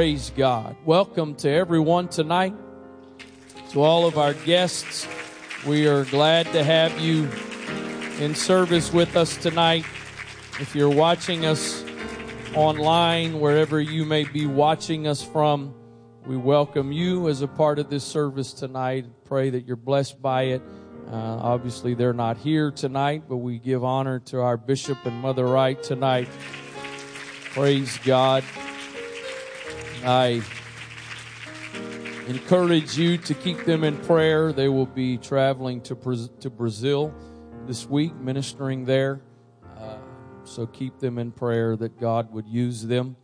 Praise God. Welcome to everyone tonight. To all of our guests, we are glad to have you in service with us tonight. If you're watching us online, wherever you may be watching us from, we welcome you as a part of this service tonight. Pray that you're blessed by it. Uh, obviously, they're not here tonight, but we give honor to our bishop and Mother Wright tonight. Praise God. I encourage you to keep them in prayer. They will be traveling to, to Brazil this week, ministering there. Uh, so keep them in prayer that God would use them.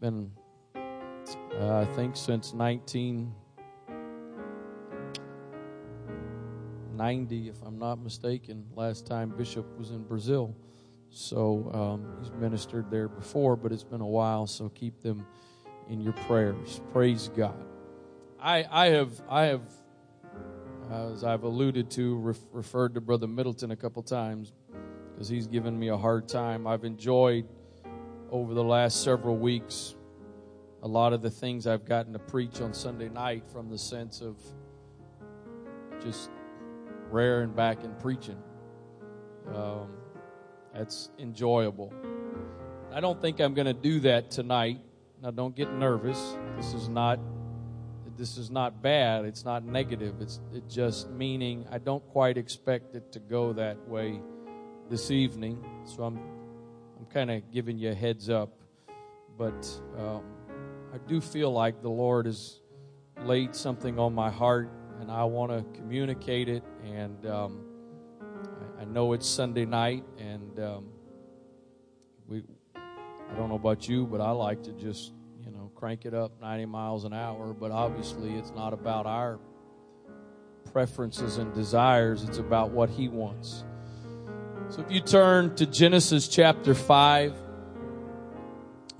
Been, uh, I think, since 1990, if I'm not mistaken, last time Bishop was in Brazil. So um, he's ministered there before, but it's been a while. So keep them in your prayers. Praise God. I, I have, I have, as I've alluded to, ref, referred to Brother Middleton a couple times because he's given me a hard time. I've enjoyed over the last several weeks a lot of the things I've gotten to preach on Sunday night from the sense of just raring back and preaching. Um, that's enjoyable. I don't think I'm going to do that tonight. Now, don't get nervous. This is not this is not bad. It's not negative. It's it just meaning I don't quite expect it to go that way this evening. So I'm I'm kind of giving you a heads up, but um, I do feel like the Lord has laid something on my heart, and I want to communicate it. And um, I, I, know it's Sunday night, and um, we I don't know about you, but I like to just, you know, crank it up 90 miles an hour. But obviously, it's not about our preferences and desires, it's about what He wants. So if you turn to Genesis chapter 5,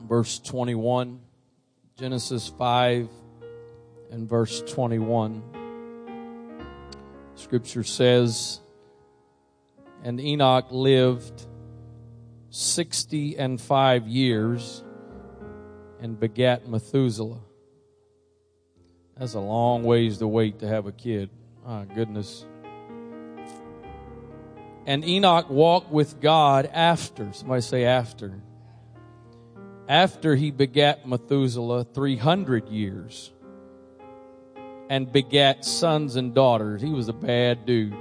verse 21, Genesis 5 and verse 21, Scripture says, And Enoch lived 60 and 5 years and begat Methuselah. That's a long ways to wait to have a kid. My goodness. And Enoch walked with God after, somebody say after. After he begat Methuselah 300 years and begat sons and daughters. He was a bad dude.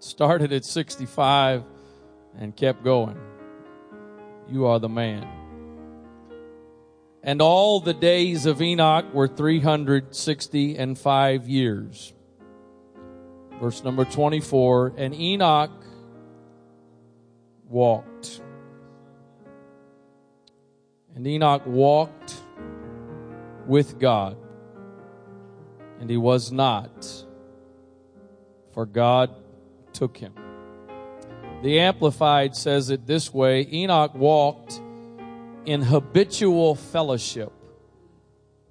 Started at 65 and kept going. You are the man. And all the days of Enoch were 360 and five years. Verse number 24. And Enoch walked. And Enoch walked with God. And he was not, for God took him. The Amplified says it this way Enoch walked in habitual fellowship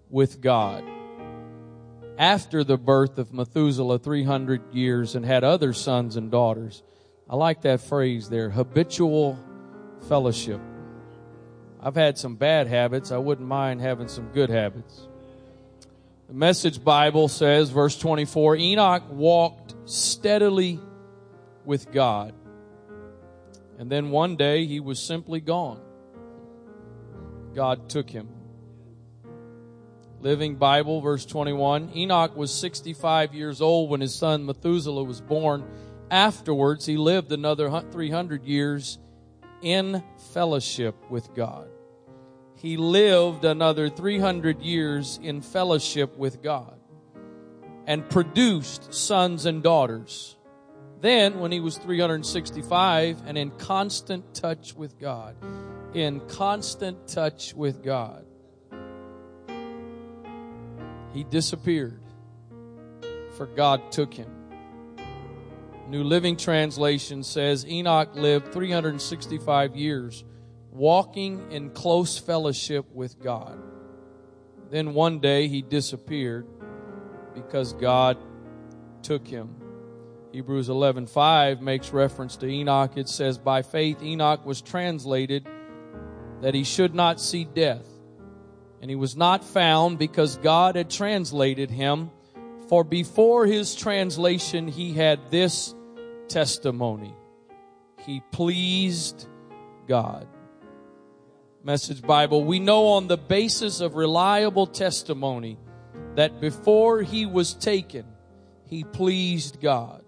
with God after the birth of Methuselah 300 years and had other sons and daughters. I like that phrase there habitual fellowship. I've had some bad habits. I wouldn't mind having some good habits. The Message Bible says, verse 24 Enoch walked steadily with God. And then one day he was simply gone. God took him. Living Bible, verse 21 Enoch was 65 years old when his son Methuselah was born. Afterwards, he lived another 300 years in fellowship with God. He lived another 300 years in fellowship with God and produced sons and daughters. Then, when he was 365 and in constant touch with God, in constant touch with God, he disappeared, for God took him. New Living Translation says Enoch lived 365 years walking in close fellowship with God. Then one day he disappeared because God took him. Hebrews 11:5 makes reference to Enoch. It says, "By faith Enoch was translated that he should not see death And he was not found because God had translated him. For before his translation, he had this testimony. He pleased God. Message Bible, we know on the basis of reliable testimony that before he was taken, he pleased God.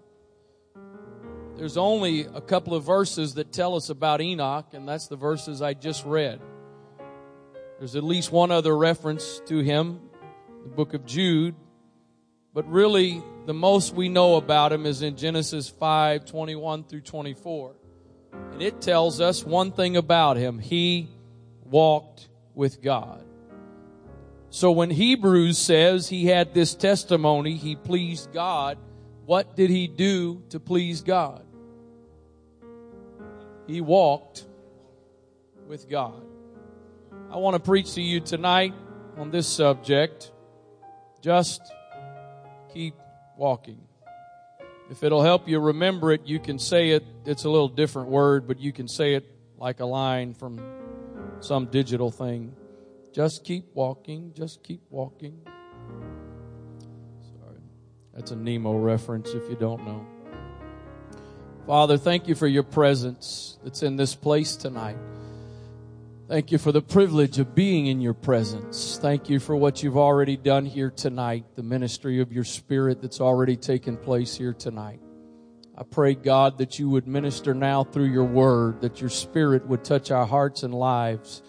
There's only a couple of verses that tell us about Enoch, and that's the verses I just read. There's at least one other reference to him, the book of Jude, but really the most we know about him is in Genesis 5 21 through 24. And it tells us one thing about him he walked with God. So when Hebrews says he had this testimony, he pleased God, what did he do to please God? He walked with God. I want to preach to you tonight on this subject. Just keep walking. If it'll help you remember it, you can say it. It's a little different word, but you can say it like a line from some digital thing. Just keep walking. Just keep walking. Sorry. That's a Nemo reference if you don't know. Father, thank you for your presence that's in this place tonight. Thank you for the privilege of being in your presence. Thank you for what you've already done here tonight, the ministry of your spirit that's already taken place here tonight. I pray, God, that you would minister now through your word, that your spirit would touch our hearts and lives.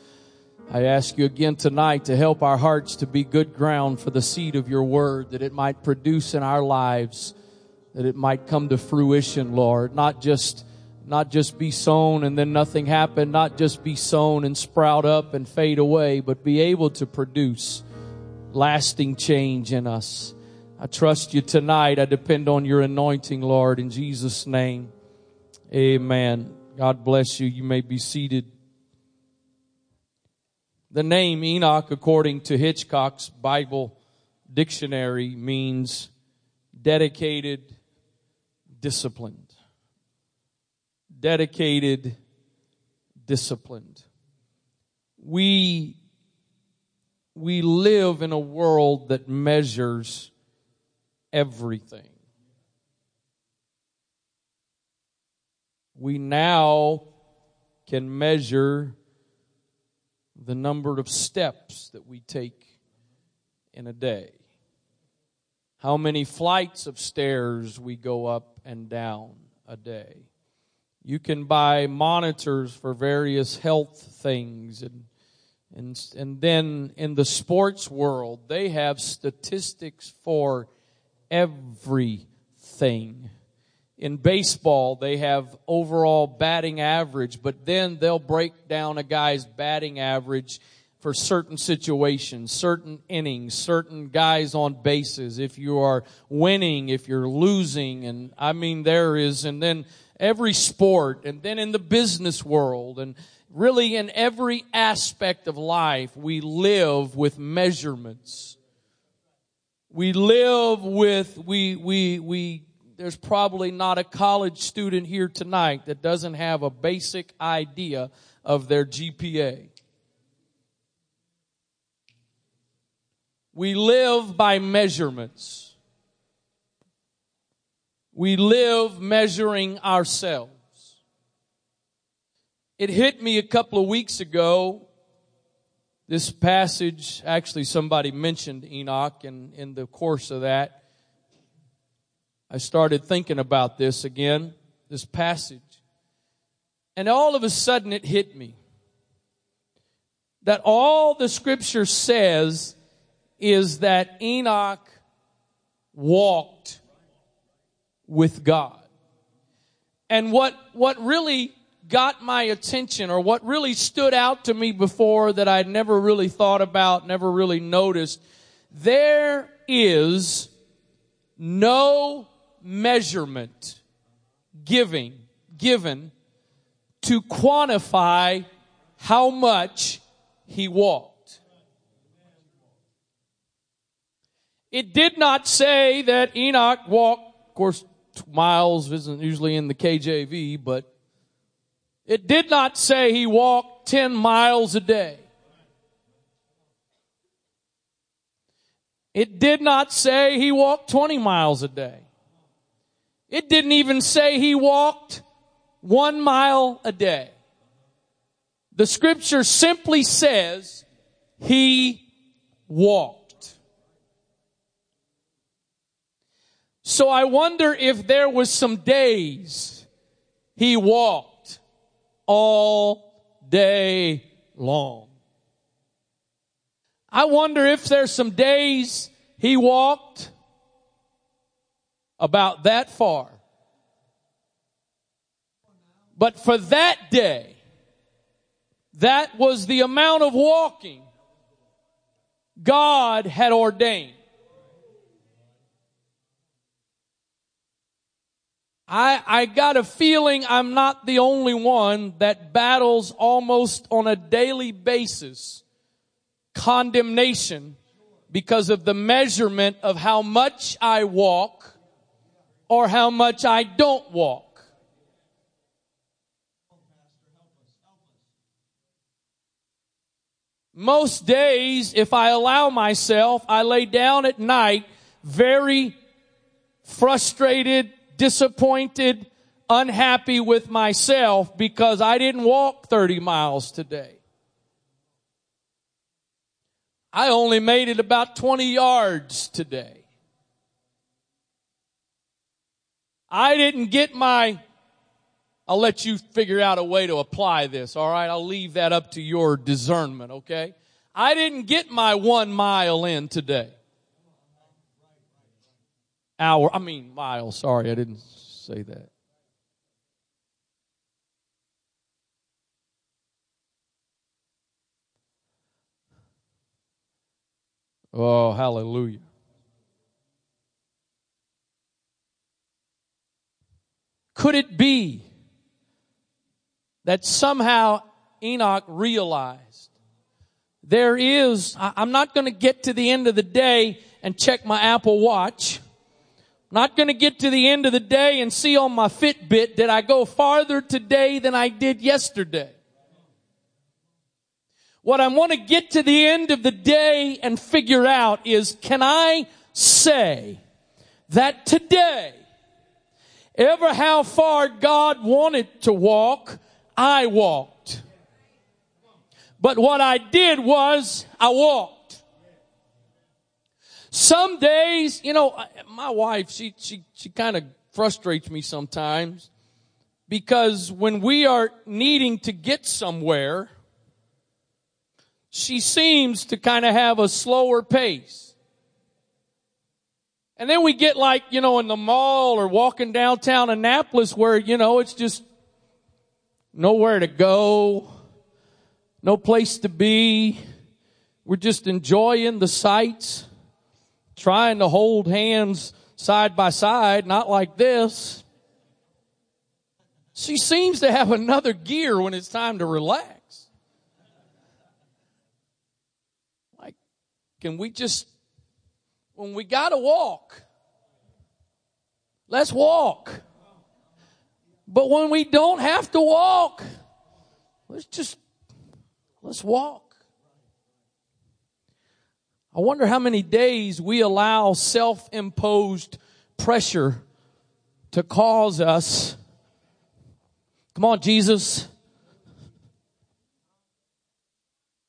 I ask you again tonight to help our hearts to be good ground for the seed of your word, that it might produce in our lives that it might come to fruition, Lord, not just not just be sown and then nothing happen, not just be sown and sprout up and fade away, but be able to produce lasting change in us. I trust you tonight. I depend on your anointing, Lord, in Jesus' name. Amen. God bless you. You may be seated. The name Enoch, according to Hitchcock's Bible dictionary, means dedicated, disciplined. Dedicated, disciplined. We, we live in a world that measures everything. We now can measure the number of steps that we take in a day how many flights of stairs we go up and down a day. You can buy monitors for various health things and and, and then in the sports world, they have statistics for everything. In baseball, they have overall batting average, but then they'll break down a guy's batting average for certain situations, certain innings, certain guys on bases, if you are winning, if you're losing, and I mean there is, and then every sport, and then in the business world, and really in every aspect of life, we live with measurements. We live with, we, we, we, there's probably not a college student here tonight that doesn't have a basic idea of their GPA. We live by measurements. We live measuring ourselves. It hit me a couple of weeks ago. This passage, actually, somebody mentioned Enoch, and in the course of that, I started thinking about this again, this passage. And all of a sudden, it hit me that all the scripture says is that Enoch walked with God. And what, what really got my attention or what really stood out to me before that I'd never really thought about, never really noticed, there is no measurement giving, given to quantify how much he walked. It did not say that Enoch walked, of course, miles isn't usually in the KJV, but it did not say he walked 10 miles a day. It did not say he walked 20 miles a day. It didn't even say he walked one mile a day. The scripture simply says he walked. So I wonder if there was some days he walked all day long. I wonder if there's some days he walked about that far. But for that day, that was the amount of walking God had ordained. I, I got a feeling I'm not the only one that battles almost on a daily basis condemnation because of the measurement of how much I walk or how much I don't walk. Most days, if I allow myself, I lay down at night very frustrated, disappointed, unhappy with myself because I didn't walk 30 miles today. I only made it about 20 yards today. I didn't get my, I'll let you figure out a way to apply this, alright? I'll leave that up to your discernment, okay? I didn't get my one mile in today. Hour, I mean mile, sorry, I didn't say that. Oh, hallelujah. Could it be that somehow Enoch realized there is, I'm not going to get to the end of the day and check my Apple Watch. Not going to get to the end of the day and see on my Fitbit, did I go farther today than I did yesterday? What I want to get to the end of the day and figure out is, can I say that today, ever how far God wanted to walk, I walked. But what I did was, I walked. Some days, you know, my wife, she, she, she kind of frustrates me sometimes because when we are needing to get somewhere, she seems to kind of have a slower pace. And then we get like, you know, in the mall or walking downtown Annapolis where, you know, it's just nowhere to go, no place to be. We're just enjoying the sights, trying to hold hands side by side, not like this. She seems to have another gear when it's time to relax. Like, can we just, when we gotta walk, let's walk. But when we don't have to walk, let's just, let's walk. I wonder how many days we allow self-imposed pressure to cause us, come on, Jesus,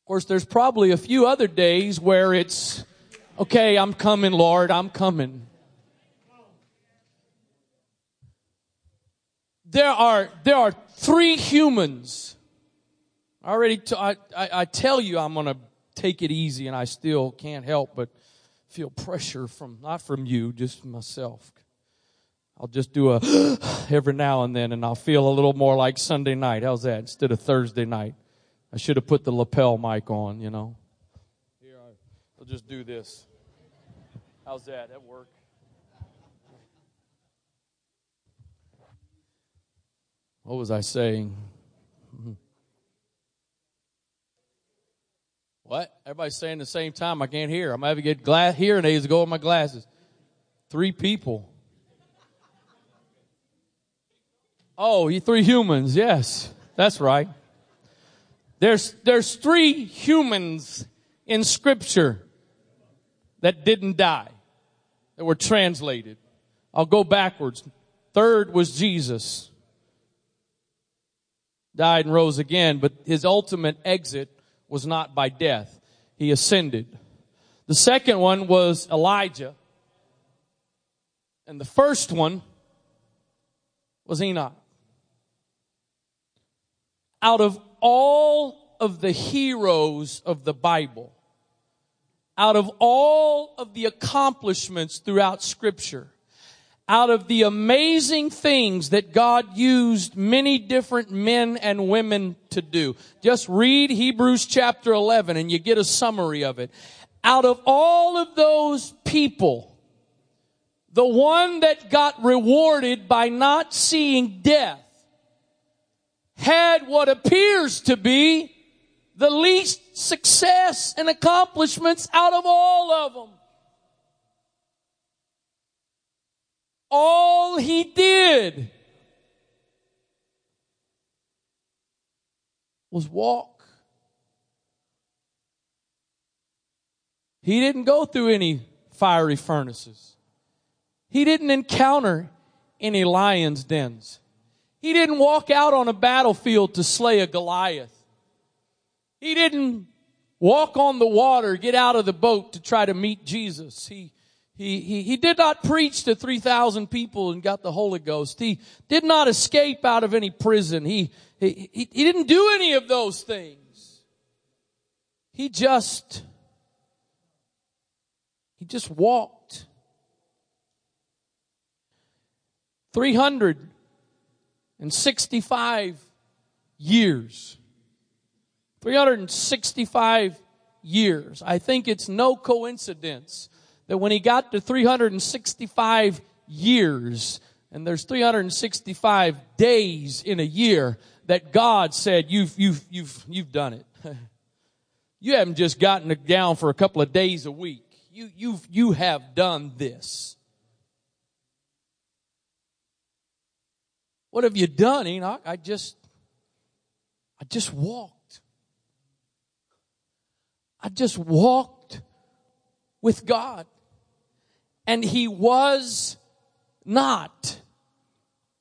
Of course, there's probably a few other days where it's, okay, I'm coming, Lord, I'm coming. There are, there are three humans. I already, t- I, I, I tell you I'm going to take it easy and I still can't help but feel pressure from, not from you, just myself. I'll just do a every now and then and I'll feel a little more like Sunday night. How's that? Instead of Thursday night. I should have put the lapel mic on, you know. Here, I'll just do this. How's that? That work? What was I saying? What? Everybody's saying the same time. I can't hear. I'm going to get glass, hearing aids to go with my glasses. Three people. Oh, you three humans. Yes, that's right. There's, there's three humans in scripture that didn't die, that were translated. I'll go backwards. Third was Jesus. Died and rose again, but his ultimate exit was not by death. He ascended. The second one was Elijah. And the first one was Enoch. Out of all of the heroes of the Bible, out of all of the accomplishments throughout scripture, out of the amazing things that God used many different men and women to do. Just read Hebrews chapter 11 and you get a summary of it. Out of all of those people, the one that got rewarded by not seeing death had what appears to be the least success and accomplishments out of all of them. All he did was walk. He didn't go through any fiery furnaces. He didn't encounter any lion's dens. He didn't walk out on a battlefield to slay a Goliath. He didn't walk on the water, get out of the boat to try to meet Jesus. He, he, he, he did not preach to 3,000 people and got the Holy Ghost. He did not escape out of any prison. He, he, he, he didn't do any of those things. He just, he just walked. 365 years 365 years. I think it's no coincidence that when he got to 365 years, and there's 365 days in a year, that God said, you've, you've, you've, you've done it. you haven't just gotten it down for a couple of days a week. You, you've, you have done this. What have you done, Enoch? I just, I just walked. I just walked with God. And he was not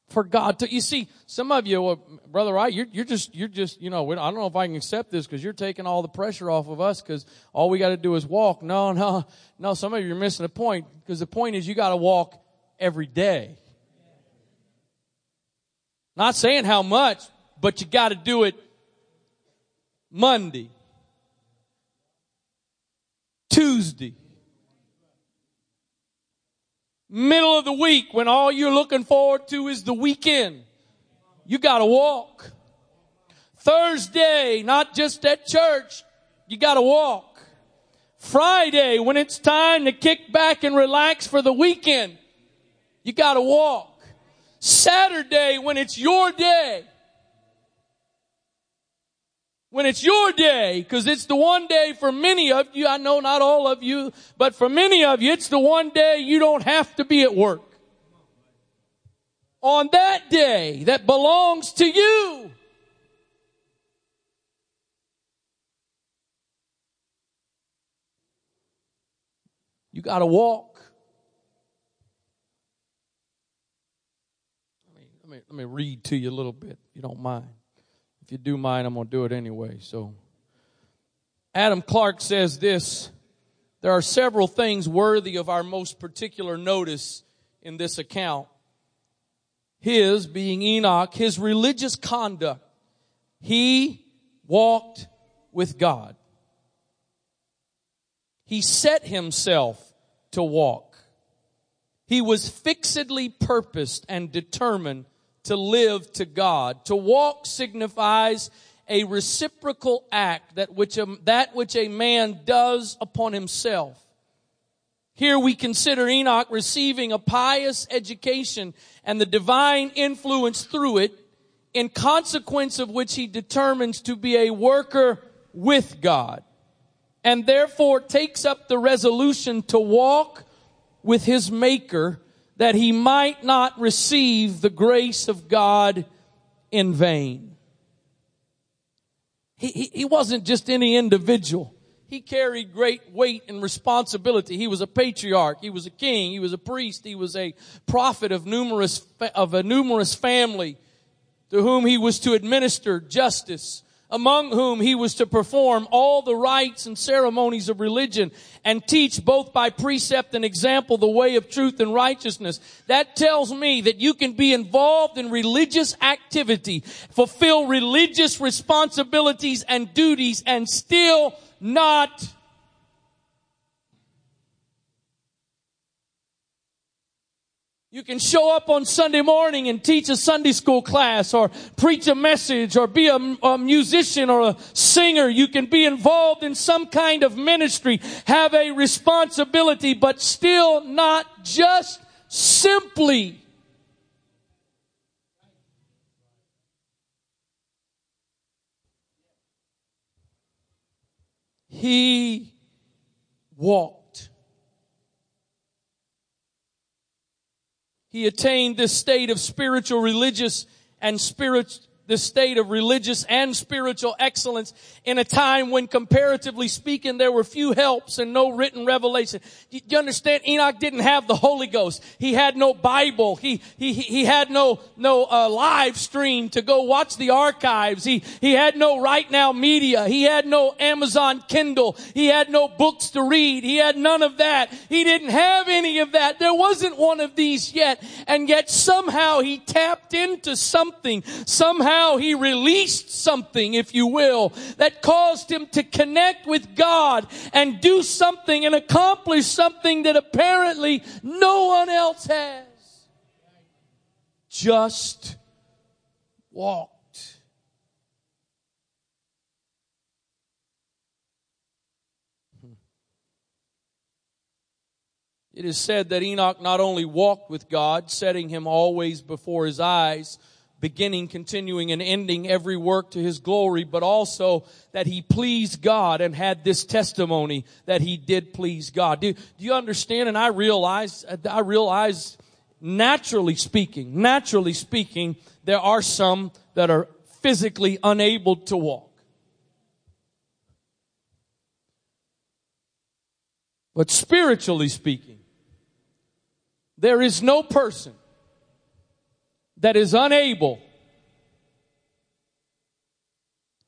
for God to, you see, some of you, well, brother, I, you're, you're just, you're just, you know, I don't know if I can accept this because you're taking all the pressure off of us because all we got to do is walk. No, no, no, some of you are missing the point because the point is you got to walk every day. Not saying how much, but you got to do it Monday, Tuesday. Middle of the week when all you're looking forward to is the weekend. You gotta walk. Thursday, not just at church, you gotta walk. Friday, when it's time to kick back and relax for the weekend, you gotta walk. Saturday, when it's your day, when it's your day, because it's the one day for many of you, I know not all of you, but for many of you, it's the one day you don't have to be at work. On that day that belongs to you. You gotta walk. Let me, let me, let me read to you a little bit, you don't mind. If you do mind, I'm going to do it anyway. So, Adam Clarke says this There are several things worthy of our most particular notice in this account. His, being Enoch, his religious conduct. He walked with God. He set himself to walk. He was fixedly purposed and determined to live to God. To walk signifies a reciprocal act that which a, that which a man does upon himself. Here we consider Enoch receiving a pious education and the divine influence through it, in consequence of which he determines to be a worker with God, and therefore takes up the resolution to walk with his maker that he might not receive the grace of God in vain. He, he, he wasn't just any individual. he carried great weight and responsibility. He was a patriarch. He was a king. He was a priest. He was a prophet of numerous, of a numerous family to whom he was to administer justice among whom he was to perform all the rites and ceremonies of religion and teach both by precept and example the way of truth and righteousness. That tells me that you can be involved in religious activity, fulfill religious responsibilities and duties and still not You can show up on Sunday morning and teach a Sunday school class or preach a message or be a, a, musician or a singer. You can be involved in some kind of ministry, have a responsibility, but still not just simply he walked He attained this state of spiritual, religious, and spirit, this state of religious and spiritual excellence in a time when comparatively speaking there were few helps and no written revelation. Do you understand? Enoch didn't have the Holy Ghost. He had no Bible. He, he, he had no, no uh, live stream to go watch the archives. He, he had no RightNow Media. He had no Amazon Kindle. He had no books to read. He had none of that. He didn't have any of that. There wasn't one of these yet. And yet somehow he tapped into something. Somehow he released something, if you will, that caused him to connect with God and do something and accomplish something that apparently no one else has. Just walked. It is said that Enoch not only walked with God, setting him always before his eyes, beginning, continuing, and ending every work to his glory, but also that he pleased God and had this testimony that he did please God. Do, do you understand? And I realize, I realize naturally speaking, naturally speaking, there are some that are physically unable to walk. But spiritually speaking, there is no person that is unable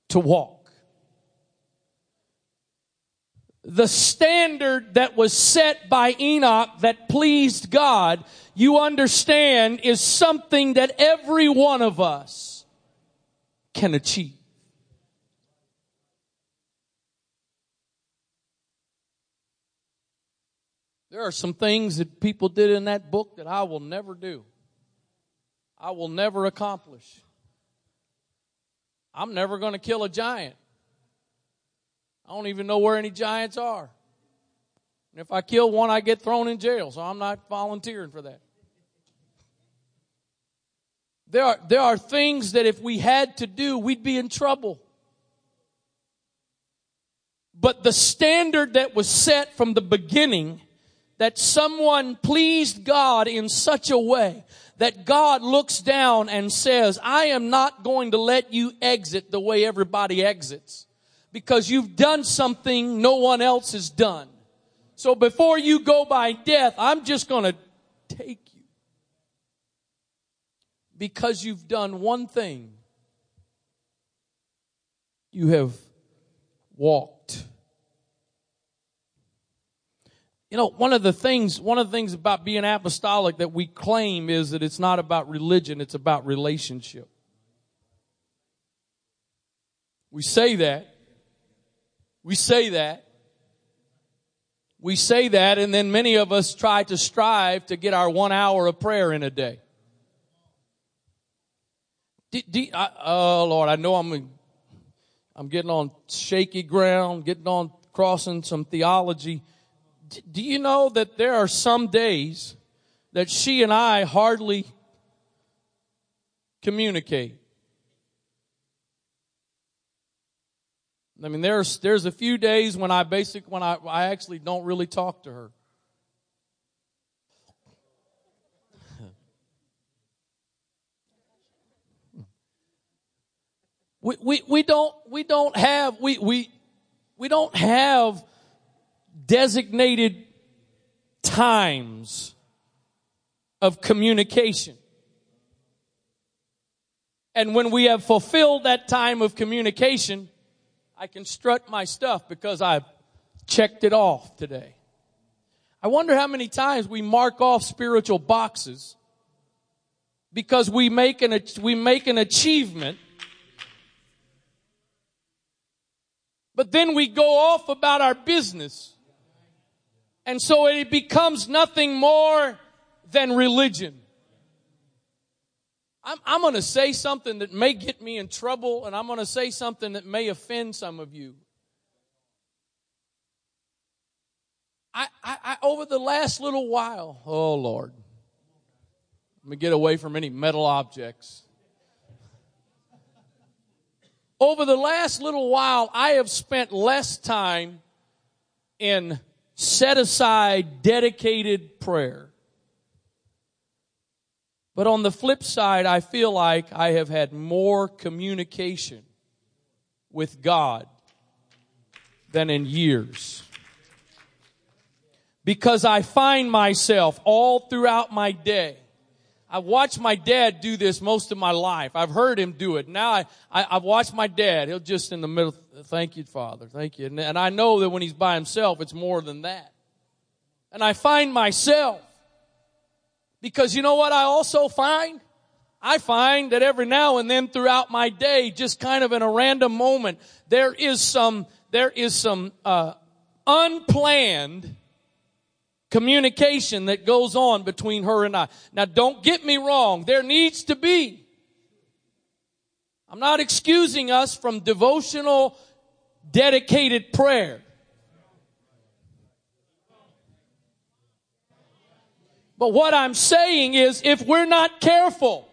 to walk. The standard that was set by Enoch that pleased God, you understand, is something that every one of us can achieve. There are some things that people did in that book that I will never do. I will never accomplish. I'm never going to kill a giant. I don't even know where any giants are. And if I kill one, I get thrown in jail, so I'm not volunteering for that. There are, there are things that if we had to do, we'd be in trouble. But the standard that was set from the beginning that someone pleased God in such a way that God looks down and says, I am not going to let you exit the way everybody exits because you've done something no one else has done. So before you go by death, I'm just going to take you because you've done one thing. You have walked You know, one of the things, one of the things about being apostolic that we claim is that it's not about religion, it's about relationship. We say that. We say that. We say that, and then many of us try to strive to get our one hour of prayer in a day. oh Lord, I know I'm, I'm getting on shaky ground, getting on crossing some theology do you know that there are some days that she and I hardly communicate? I mean, there's there's a few days when I basic when I I actually don't really talk to her. we, we, we don't we don't have we we we don't have designated times of communication. And when we have fulfilled that time of communication, I can strut my stuff because I've checked it off today. I wonder how many times we mark off spiritual boxes because we make an, we make an achievement, but then we go off about our business. And so it becomes nothing more than religion. I'm, I'm going to say something that may get me in trouble, and I'm going to say something that may offend some of you. I, I, I, over the last little while, oh Lord, let me get away from any metal objects. Over the last little while, I have spent less time in set aside, dedicated prayer. But on the flip side, I feel like I have had more communication with God than in years. Because I find myself all throughout my day. I've watched my dad do this most of my life. I've heard him do it. Now I, I, have watched my dad. He'll just in the middle, thank you, Father. Thank you. And, and I know that when he's by himself, it's more than that. And I find myself because you know what I also find? I find that every now and then throughout my day, just kind of in a random moment, there is some, there is some, uh, unplanned communication that goes on between her and I. Now don't get me wrong. There needs to be. I'm not excusing us from devotional, dedicated prayer. But what I'm saying is if we're not careful,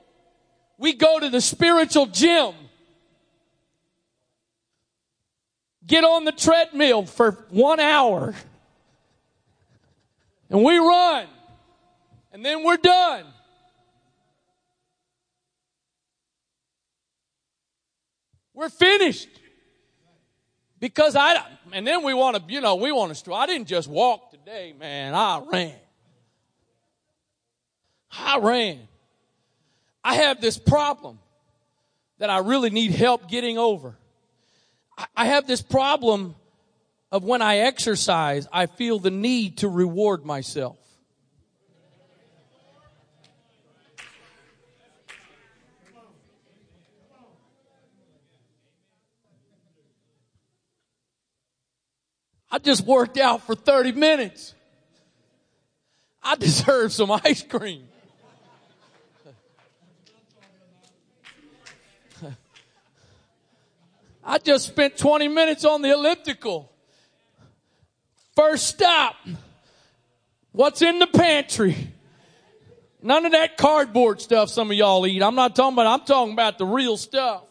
we go to the spiritual gym, get on the treadmill for one hour, and we run, and then we're done. We're finished. Because I, and then we want to, you know, we want to, I didn't just walk today, man. I ran. I ran. I have this problem that I really need help getting over. I have this problem of when I exercise, I feel the need to reward myself. I just worked out for 30 minutes. I deserve some ice cream. I just spent 20 minutes on the elliptical. First stop. What's in the pantry? None of that cardboard stuff some of y'all eat. I'm not talking about, I'm talking about the real stuff.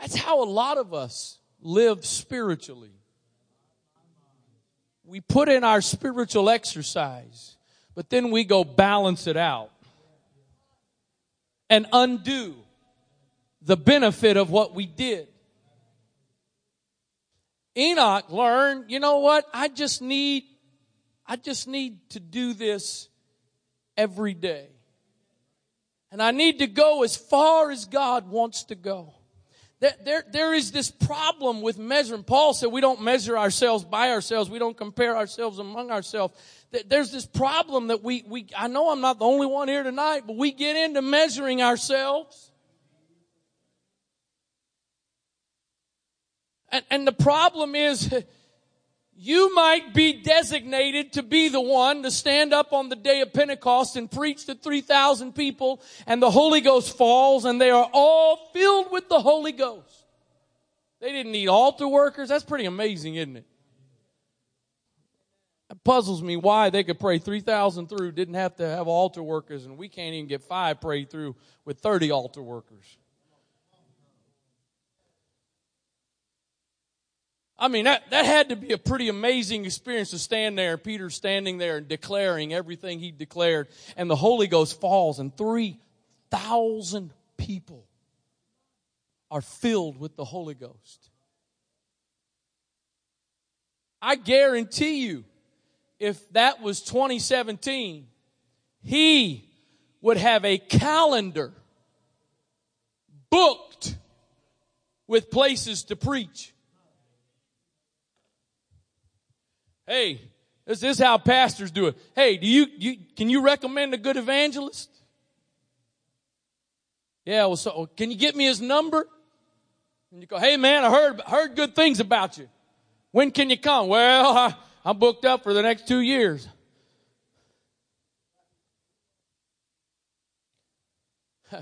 That's how a lot of us live spiritually. We put in our spiritual exercise, but then we go balance it out and undo the benefit of what we did. Enoch learned, you know what? I just need, I just need to do this every day. And I need to go as far as God wants to go. There, there, there is this problem with measuring. Paul said we don't measure ourselves by ourselves. We don't compare ourselves among ourselves there's this problem that we, we, I know I'm not the only one here tonight, but we get into measuring ourselves. And, and the problem is, you might be designated to be the one to stand up on the day of Pentecost and preach to 3,000 people and the Holy Ghost falls and they are all filled with the Holy Ghost. They didn't need altar workers. That's pretty amazing, isn't it? It puzzles me why they could pray 3,000 through, didn't have to have altar workers, and we can't even get five prayed through with 30 altar workers. I mean, that, that had to be a pretty amazing experience to stand there, Peter standing there and declaring everything he declared, and the Holy Ghost falls, and 3,000 people are filled with the Holy Ghost. I guarantee you, if that was 2017, he would have a calendar booked with places to preach. Hey, this is how pastors do it. Hey, do you, you can you recommend a good evangelist? Yeah, well, so can you get me his number? And you go, hey man, I heard heard good things about you. When can you come? Well, I, I'm booked up for the next two years.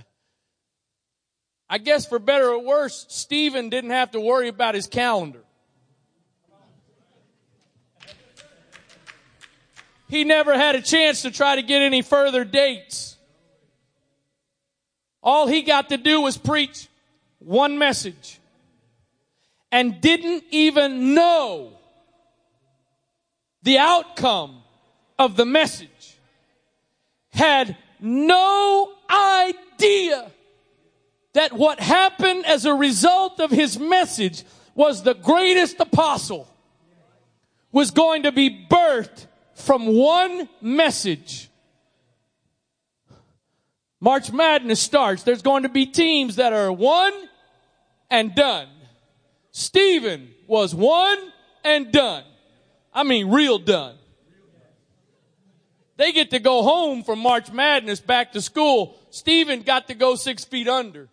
I guess for better or worse, Stephen didn't have to worry about his calendar. He never had a chance to try to get any further dates. All he got to do was preach one message and didn't even know the outcome of the message. Had no idea that what happened as a result of his message was the greatest apostle was going to be birthed from one message. March Madness starts. There's going to be teams that are one and done. Stephen was one and done. I mean, real done. They get to go home from March Madness back to school. Stephen got to go six feet under.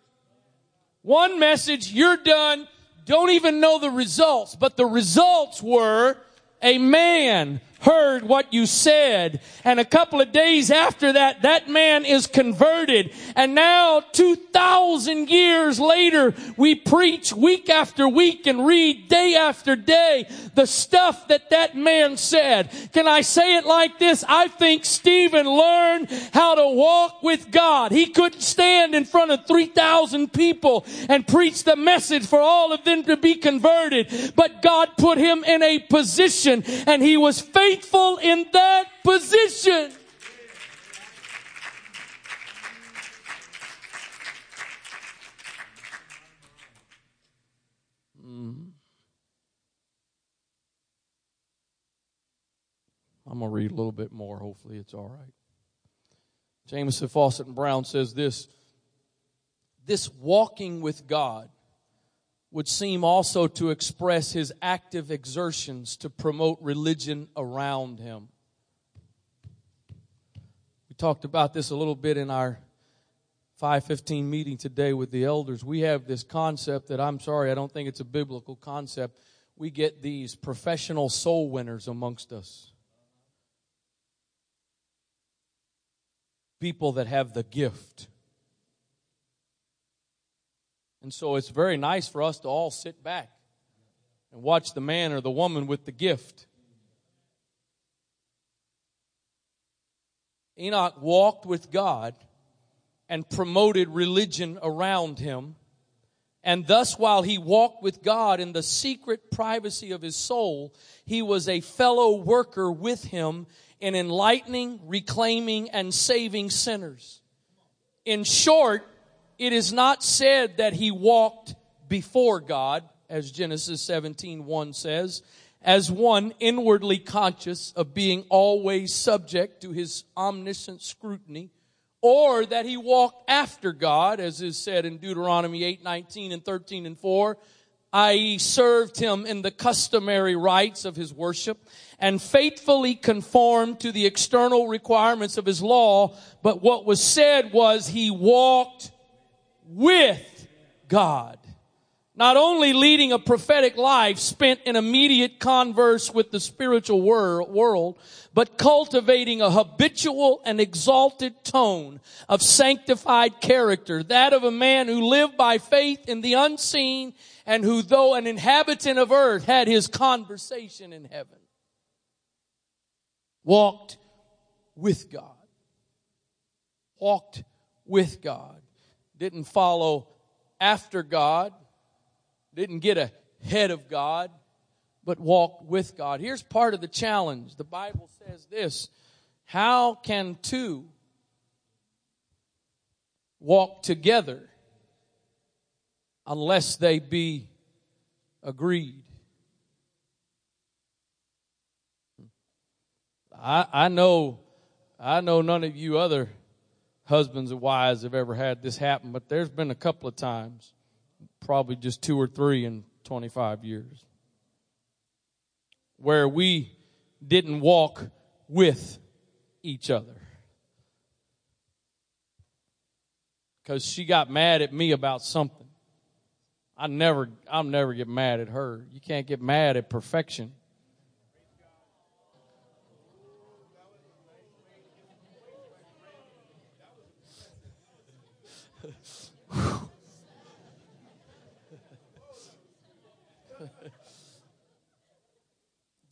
One message, you're done. Don't even know the results, but the results were a man heard what you said. And a couple of days after that, that man is converted. And now 2,000 years later, we preach week after week and read day after day the stuff that that man said. Can I say it like this? I think Stephen learned how to walk with God. He couldn't stand in front of 3,000 people and preach the message for all of them to be converted. But God put him in a position and he was faithful faithful in that position. Mm-hmm. I'm going to read a little bit more. Hopefully, it's all right. Jamieson Fausset, and Brown says this this walking with God would seem also to express his active exertions to promote religion around him. We talked about this a little bit in our 515 meeting today with the elders. We have this concept that I'm sorry, I don't think it's a biblical concept. We get these professional soul winners amongst us. People that have the gift and so it's very nice for us to all sit back and watch the man or the woman with the gift. Enoch walked with God and promoted religion around him. And thus, while he walked with God in the secret privacy of his soul, he was a fellow worker with him in enlightening, reclaiming, and saving sinners. In short, it is not said that he walked before God, as Genesis 17 1 says, as one inwardly conscious of being always subject to his omniscient scrutiny, or that he walked after God, as is said in Deuteronomy 8 19 and 13 and 4, i.e., served him in the customary rites of his worship and faithfully conformed to the external requirements of his law. But what was said was he walked with God. Not only leading a prophetic life spent in immediate converse with the spiritual world, but cultivating a habitual and exalted tone of sanctified character, that of a man who lived by faith in the unseen and who, though an inhabitant of earth, had his conversation in heaven. Walked with God. Walked with God didn't follow after God, didn't get ahead of God, but walked with God. Here's part of the challenge. The Bible says this How can two walk together unless they be agreed. I, I know, I know none of you other husbands and wives have ever had this happen, but there's been a couple of times, probably just two or three in 25 years, where we didn't walk with each other. Because she got mad at me about something. I never, I'll never get mad at her. You can't get mad at perfection.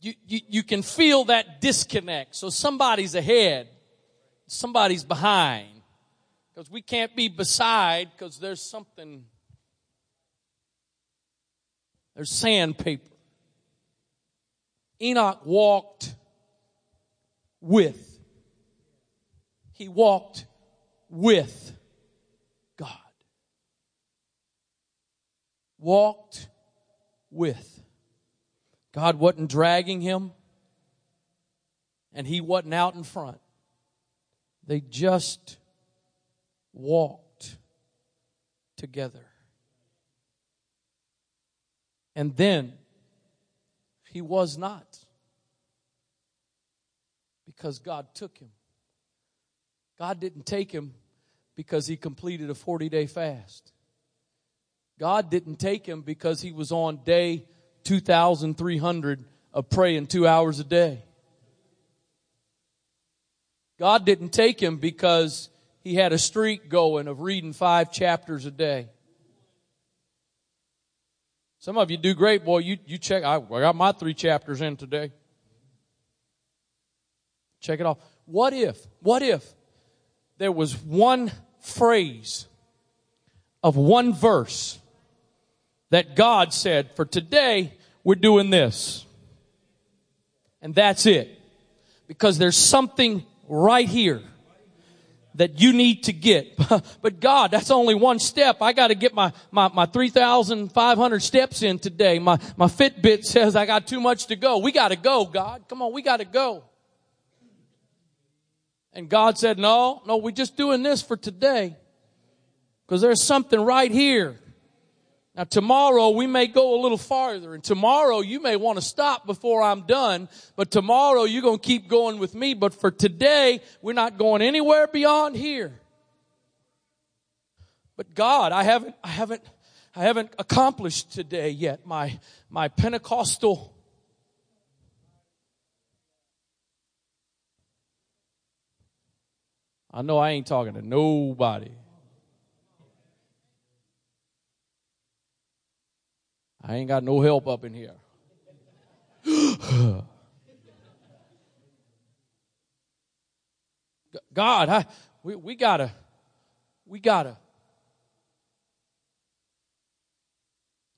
You, you, you can feel that disconnect. So somebody's ahead, somebody's behind. Because we can't be beside because there's something, there's sandpaper. Enoch walked with, he walked with God. Walked with. God wasn't dragging him, and he wasn't out in front. They just walked together. And then he was not because God took him. God didn't take him because he completed a 40 day fast. God didn't take him because he was on day 2,300 of praying two hours a day. God didn't take him because he had a streak going of reading five chapters a day. Some of you do great, boy. You, you check. I, I got my three chapters in today. Check it off. What if, what if there was one phrase of one verse that God said, for today, we're doing this. And that's it. Because there's something right here that you need to get. but God, that's only one step. I got to get my, my, my 3,500 steps in today. My, my Fitbit says I got too much to go. We got to go, God. Come on, we got to go. And God said, no, no, we're just doing this for today. Because there's something right here now tomorrow we may go a little farther and tomorrow you may want to stop before I'm done, but tomorrow you're going to keep going with me. But for today, we're not going anywhere beyond here. But God, I haven't, I haven't, I haven't accomplished today yet my, my Pentecostal I know I ain't talking to nobody. I ain't got no help up in here. God, I, we, we gotta, we gotta.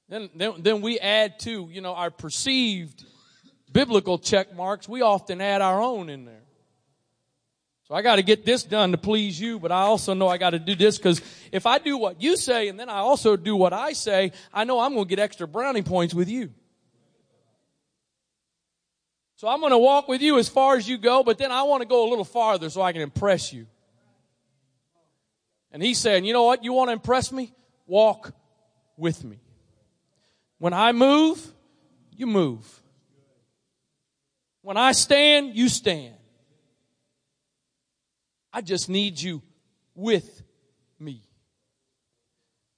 Then, then, then we add to, you know, our perceived biblical check marks. We often add our own in there. So I got to get this done to please you, but I also know I got to do this because if I do what you say and then I also do what I say, I know I'm going to get extra brownie points with you. So I'm going to walk with you as far as you go, but then I want to go a little farther so I can impress you. And he's saying, you know what? You want to impress me? Walk with me. When I move, you move. When I stand, you stand. I just need you with me,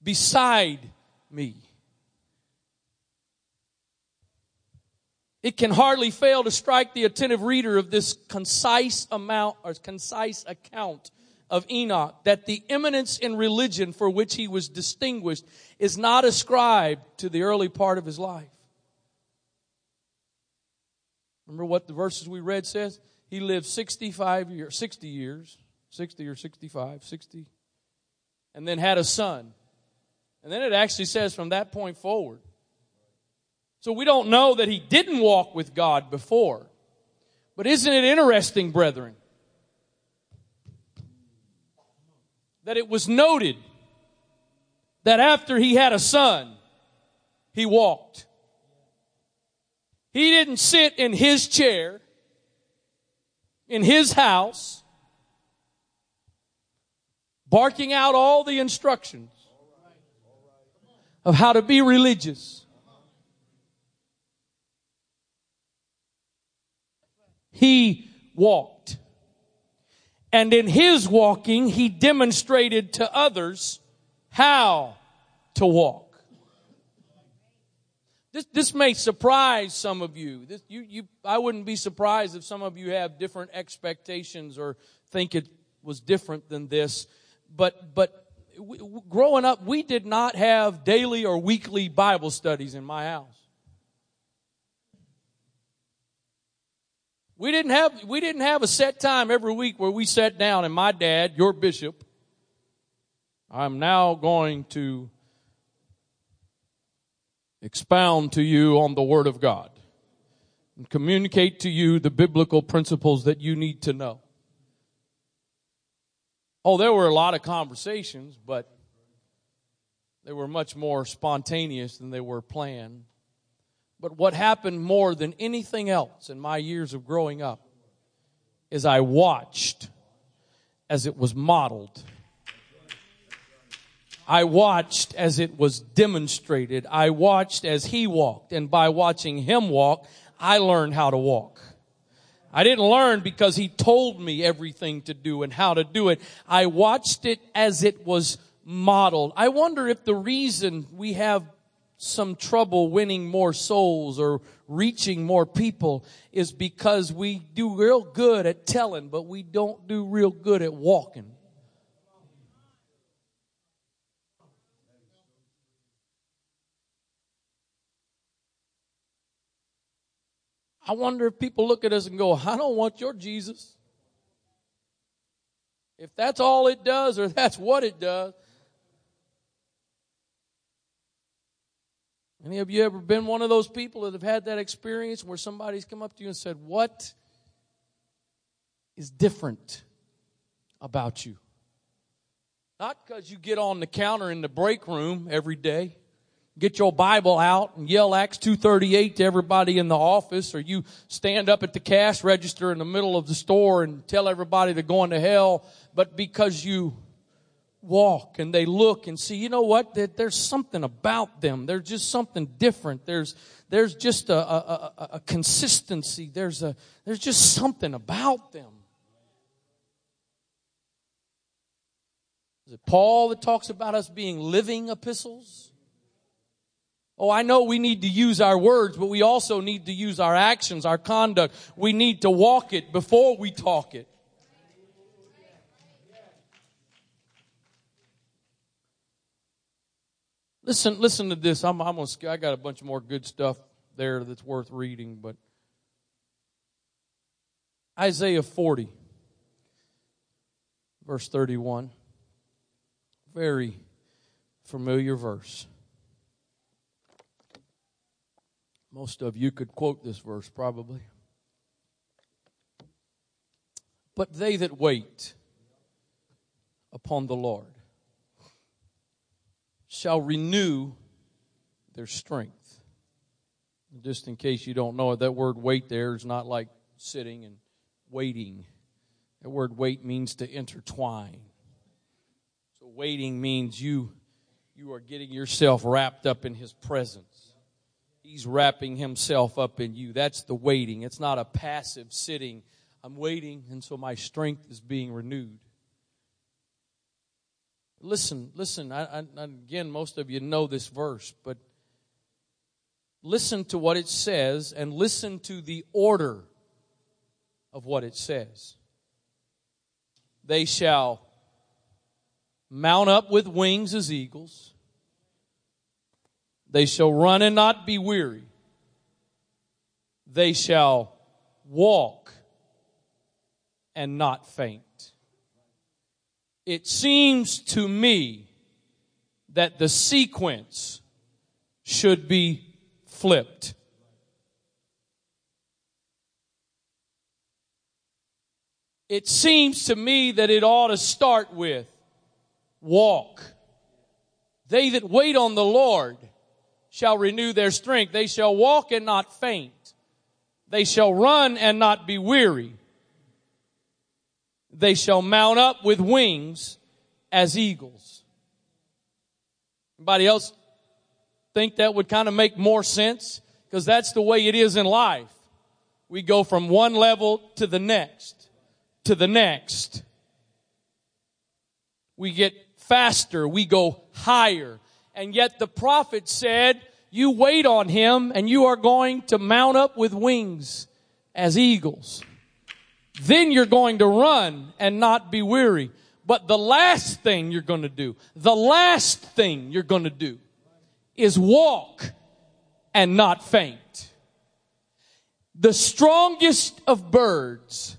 beside me. It can hardly fail to strike the attentive reader of this concise amount or concise account of Enoch that the eminence in religion for which he was distinguished is not ascribed to the early part of his life. Remember what the verses we read says? He lived 65 years, 60 years 60 or 65, 60, and then had a son. And then it actually says from that point forward. So we don't know that he didn't walk with God before. But isn't it interesting, brethren, that it was noted that after he had a son, he walked. He didn't sit in his chair, in his house, barking out all the instructions of how to be religious. He walked. And in his walking, he demonstrated to others how to walk. This, this may surprise some of you. This, you, you. I wouldn't be surprised if some of you have different expectations or think it was different than this. But, but growing up, we did not have daily or weekly Bible studies in my house. We didn't have, we didn't have a set time every week where we sat down and my dad, your bishop, I'm now going to expound to you on the Word of God and communicate to you the biblical principles that you need to know. Oh, there were a lot of conversations, but they were much more spontaneous than they were planned. But what happened more than anything else in my years of growing up is I watched as it was modeled. I watched as it was demonstrated. I watched as he walked. And by watching him walk, I learned how to walk. I didn't learn because he told me everything to do and how to do it. I watched it as it was modeled. I wonder if the reason we have some trouble winning more souls or reaching more people is because we do real good at telling, but we don't do real good at walking. I wonder if people look at us and go, I don't want your Jesus. If that's all it does or that's what it does. Any of you ever been one of those people that have had that experience where somebody's come up to you and said, What is different about you? Not because you get on the counter in the break room every day get your Bible out and yell Acts 238 to everybody in the office, or you stand up at the cash register in the middle of the store and tell everybody they're going to hell, but because you walk and they look and see, you know what? There's something about them. There's just something different. There's, there's just a, a, a, a consistency. There's a, there's just something about them. Is it Paul that talks about us being living epistles? Oh, I know we need to use our words, but we also need to use our actions, our conduct. We need to walk it before we talk it. Listen, listen to this. I'm, I'm gonna, I got a bunch more good stuff there that's worth reading, but Isaiah 40, verse 31. Very familiar verse. Most of you could quote this verse probably. But they that wait upon the Lord shall renew their strength. Just in case you don't know it, that word wait there is not like sitting and waiting. That word wait means to intertwine. So waiting means you you are getting yourself wrapped up in his presence. He's wrapping himself up in you. That's the waiting. It's not a passive sitting. I'm waiting, and so my strength is being renewed. Listen, listen. I, I, again, most of you know this verse, but listen to what it says and listen to the order of what it says. They shall mount up with wings as eagles. They shall run and not be weary. They shall walk and not faint. It seems to me that the sequence should be flipped. It seems to me that it ought to start with walk They that wait on the Lord shall renew their strength. They shall walk and not faint. They shall run and not be weary. They shall mount up with wings as eagles. Anybody else think that would kind of make more sense? Because that's the way it is in life. We go from one level to the next, to the next. We get faster. We go higher. And yet the prophet said, you wait on him and you are going to mount up with wings as eagles. Then you're going to run and not be weary. But the last thing you're going to do, the last thing you're going to do is walk and not faint. The strongest of birds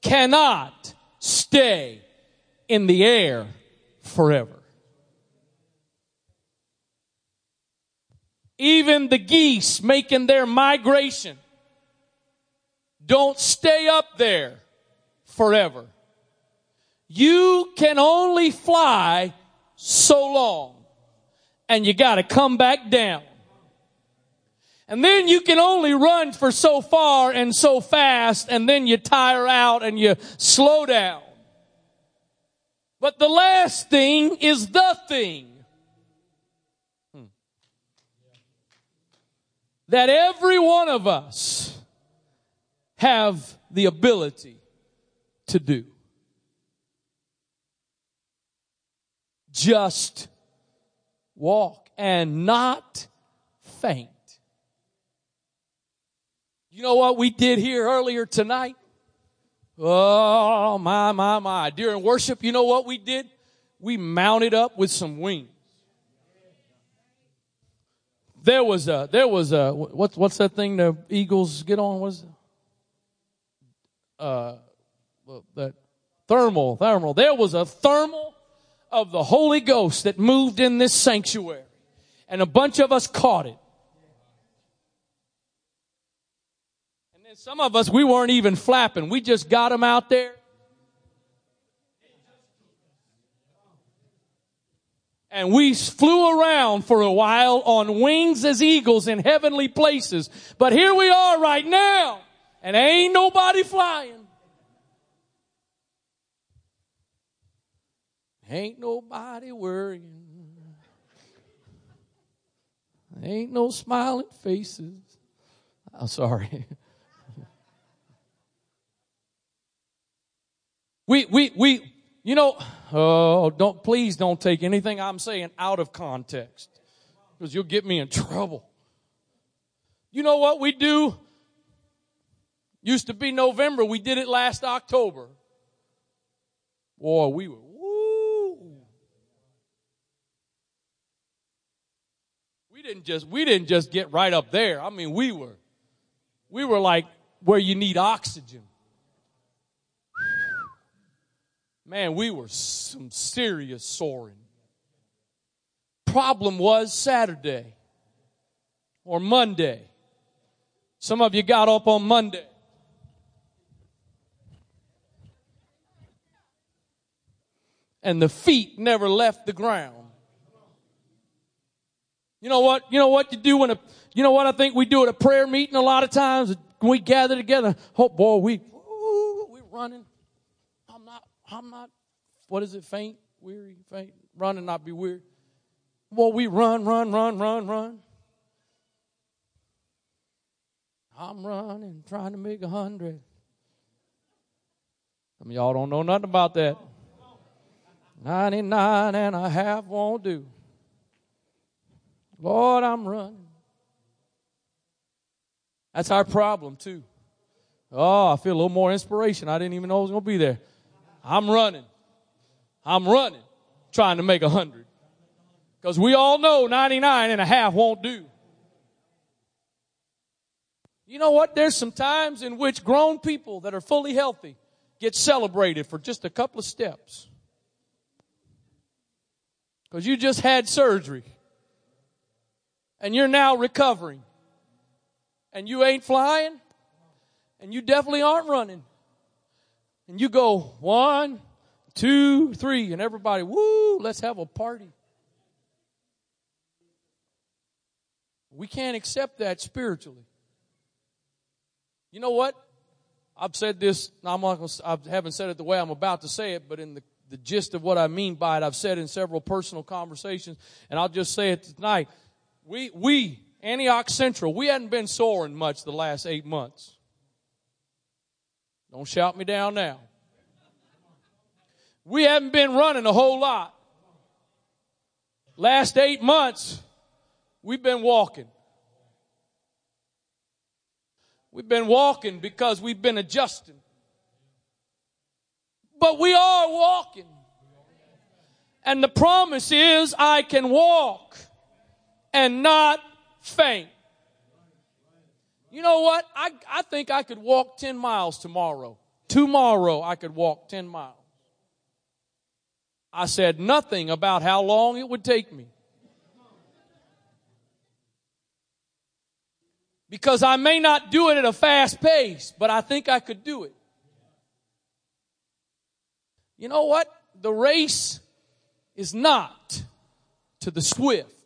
cannot stay in the air forever. Even the geese making their migration don't stay up there forever. You can only fly so long and you gotta come back down. And then you can only run for so far and so fast and then you tire out and you slow down. But the last thing is the thing. That every one of us have the ability to do. Just walk and not faint. You know what we did here earlier tonight? Oh, my, my, my. During worship, you know what we did? We mounted up with some wings. There was a, there was a, what's, what's that thing the Eagles get on? Was uh, that thermal, thermal. There was a thermal of the Holy Ghost that moved in this sanctuary. And a bunch of us caught it. And then some of us, we weren't even flapping. We just got them out there. And we flew around for a while on wings as eagles in heavenly places. But here we are right now, and ain't nobody flying. Ain't nobody worrying. Ain't no smiling faces. I'm sorry. We, we, we, you know, oh, don't, please don't take anything I'm saying out of context because you'll get me in trouble. You know what we do? Used to be November. We did it last October. Boy, we were, woo. We didn't just, we didn't just get right up there. I mean, we were, we were like where you need oxygen. Man, we were some serious soaring. Problem was Saturday or Monday. Some of you got up on Monday. And the feet never left the ground. You know what? You know what you do when a, you know what I think we do at a prayer meeting a lot of times we gather together. Oh boy, we, ooh, we running. I'm not, what is it, faint, weary, faint, run and not be weary. Well, we run, run, run, run, run. I'm running, trying to make a hundred. Some of y'all don't know nothing about that. 99 and a half won't do. Lord, I'm running. That's our problem, too. Oh, I feel a little more inspiration. I didn't even know I was going to be there. I'm running. I'm running, trying to make a hundred. Because we all know 99 and a half won't do. You know what? There's some times in which grown people that are fully healthy get celebrated for just a couple of steps. Because you just had surgery. And you're now recovering. And you ain't flying. And you definitely aren't running and you go one, two, three, and everybody, woo, let's have a party. We can't accept that spiritually. You know what? I've said this, I'm not gonna, I haven't said it the way I'm about to say it, but in the, the gist of what I mean by it, I've said in several personal conversations, and I'll just say it tonight. We, we, Antioch Central, we hadn't been soaring much the last eight months. Don't shout me down now. We haven't been running a whole lot. Last eight months, we've been walking. We've been walking because we've been adjusting. But we are walking. And the promise is I can walk and not faint. You know what? I, I think I could walk 10 miles tomorrow. Tomorrow I could walk 10 miles. I said nothing about how long it would take me. Because I may not do it at a fast pace, but I think I could do it. You know what? The race is not to the swift.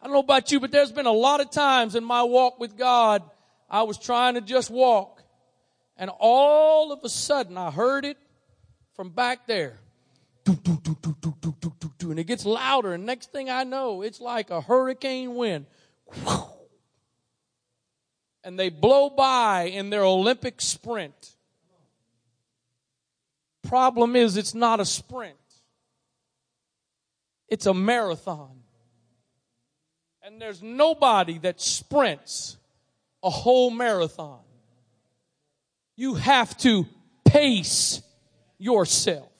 I don't know about you, but there's been a lot of times in my walk with God, I was trying to just walk. And all of a sudden, I heard it from back there. And it gets louder. And next thing I know, it's like a hurricane wind and they blow by in their Olympic sprint. Problem is, it's not a sprint, it's a marathon. And there's nobody that sprints a whole marathon. You have to pace yourself.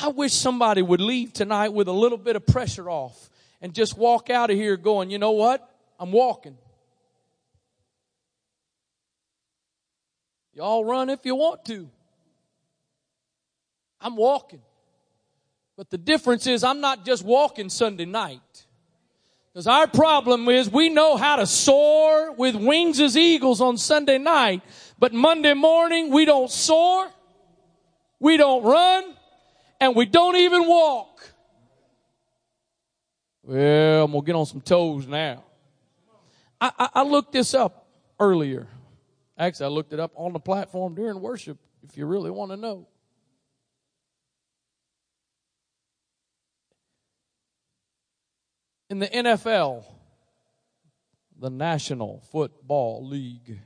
I wish somebody would leave tonight with a little bit of pressure off and just walk out of here going, you know what? I'm walking. Y'all run if you want to. I'm walking. But the difference is I'm not just walking Sunday night. Because our problem is we know how to soar with wings as eagles on Sunday night, but Monday morning we don't soar, we don't run, and we don't even walk. Well, I'm going to get on some toes now. I, I, I looked this up earlier. Actually, I looked it up on the platform during worship, if you really want to know. In the NFL, the National Football League,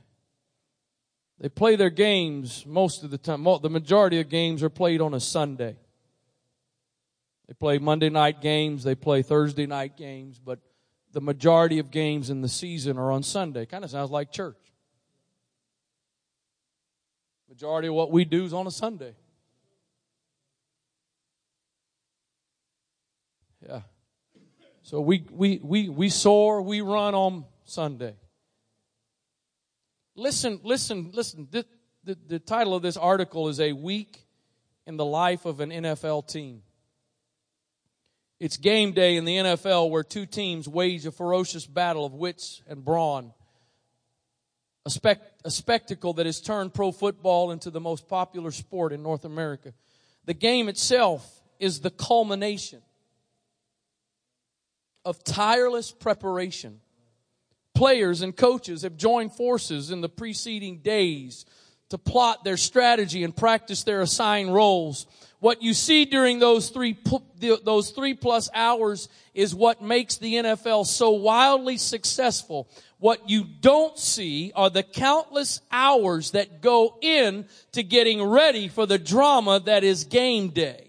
they play their games most of the time. The majority of games are played on a Sunday. They play Monday night games, they play Thursday night games, but the majority of games in the season are on Sunday. Kind of sounds like church. Majority of what we do is on a Sunday. Yeah. So we we we we soar, we run on Sunday. Listen, listen, listen. The, the, the title of this article is A Week in the Life of an NFL Team. It's game day in the NFL where two teams wage a ferocious battle of wits and brawn. A, spec- a spectacle that has turned pro football into the most popular sport in North America. The game itself is the culmination of tireless preparation. Players and coaches have joined forces in the preceding days to plot their strategy and practice their assigned roles. What you see during those three, those three plus hours is what makes the NFL so wildly successful. What you don't see are the countless hours that go in to getting ready for the drama that is game day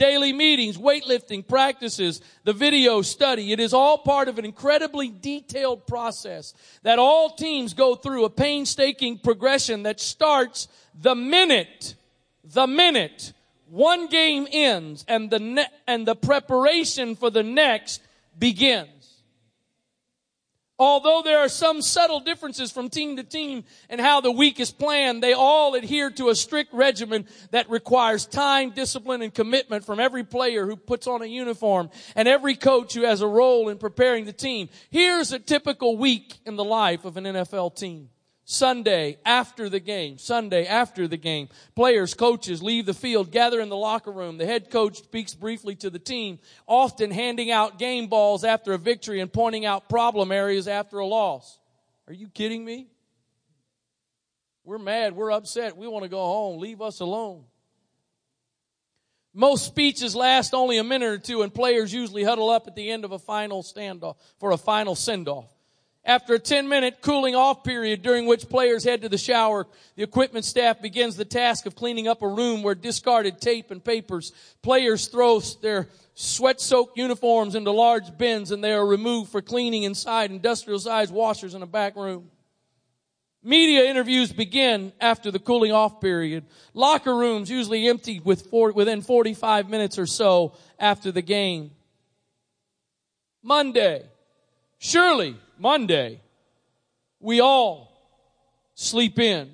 daily meetings, weightlifting practices, the video study. It is all part of an incredibly detailed process that all teams go through a painstaking progression that starts the minute, the minute one game ends and the ne- and the preparation for the next begins. Although there are some subtle differences from team to team and how the week is planned, they all adhere to a strict regimen that requires time, discipline, and commitment from every player who puts on a uniform and every coach who has a role in preparing the team. Here's a typical week in the life of an NFL team. Sunday after the game, Sunday after the game, players, coaches leave the field, gather in the locker room. The head coach speaks briefly to the team, often handing out game balls after a victory and pointing out problem areas after a loss. Are you kidding me? We're mad. We're upset. We want to go home. Leave us alone. Most speeches last only a minute or two, and players usually huddle up at the end of a final standoff for a final send off. After a 10 minute cooling off period during which players head to the shower, the equipment staff begins the task of cleaning up a room where discarded tape and papers. Players throw their sweat soaked uniforms into large bins and they are removed for cleaning inside industrial sized washers in a back room. Media interviews begin after the cooling off period. Locker rooms usually empty with four, within 45 minutes or so after the game. Monday. Surely Monday, we all sleep in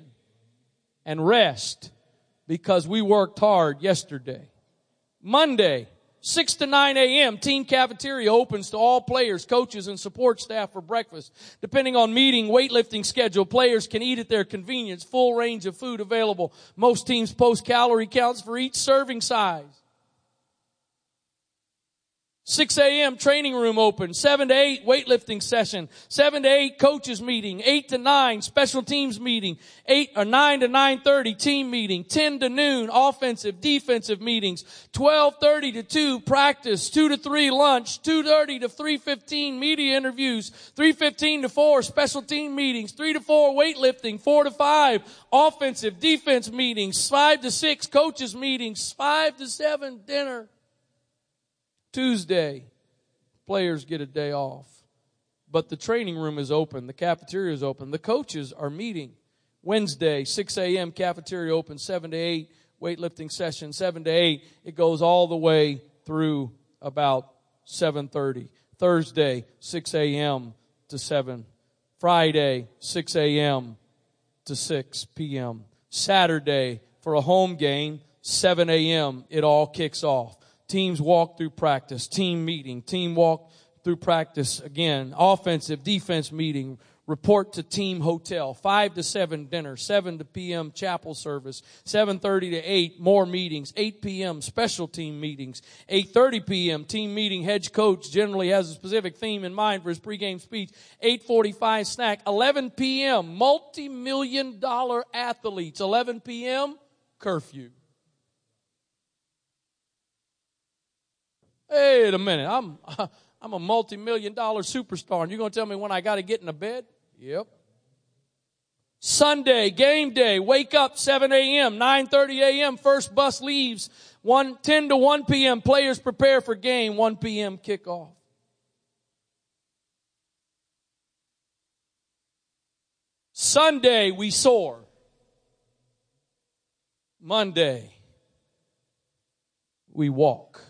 and rest because we worked hard yesterday. Monday, 6 to 9 a.m., team cafeteria opens to all players, coaches, and support staff for breakfast. Depending on meeting, weightlifting schedule, players can eat at their convenience, full range of food available. Most teams post calorie counts for each serving size. 6 a.m. training room open, 7 to 8 weightlifting session, 7 to 8 coaches meeting, 8 to 9 special teams meeting, 8 or 9 to 9.30 team meeting, 10 to noon offensive, defensive meetings, 12.30 to 2 practice, 2 to 3 lunch, 2.30 to 3.15 media interviews, 3.15 to 4 special team meetings, 3 to 4 weightlifting, 4 to 5 offensive, defense meetings, 5 to 6 coaches meetings, 5 to 7 dinner. Tuesday, players get a day off. But the training room is open, the cafeteria is open, the coaches are meeting. Wednesday, 6 a.m., cafeteria open, 7 to 8, weightlifting session, 7 to 8. It goes all the way through about 7.30. Thursday, 6 a.m. to 7. Friday, 6 a.m. to 6 p.m. Saturday, for a home game, 7 a.m. It all kicks off. Teams walk through practice, team meeting, team walk through practice again, offensive, defense meeting, report to team hotel, 5 to 7 dinner, 7 to p.m. chapel service, 7.30 to 8 more meetings, 8 p.m. special team meetings, 8.30 p.m. team meeting, head coach generally has a specific theme in mind for his pregame speech, 8.45 snack, 11 p.m. multi-million dollar athletes, 11 p.m. curfew. Wait a minute. I'm, I'm a multi-million dollar superstar and you're going to tell me when I got to get in the bed? Yep. Sunday, game day, wake up 7 a.m., 9.30 a.m., first bus leaves, 1, 10 to 1 p.m., players prepare for game, 1 p.m. kickoff. Sunday, we soar. Monday, we walk.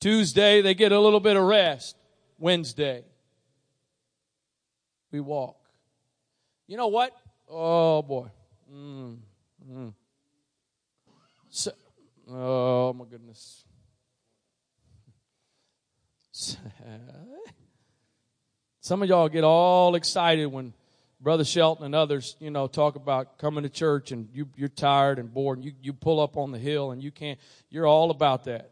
Tuesday, they get a little bit of rest. Wednesday, we walk. You know what? Oh boy. Mm, mm. So, oh my goodness. Some of y'all get all excited when Brother Shelton and others, you know, talk about coming to church and you, you're tired and bored and you, you pull up on the hill and you can't, you're all about that.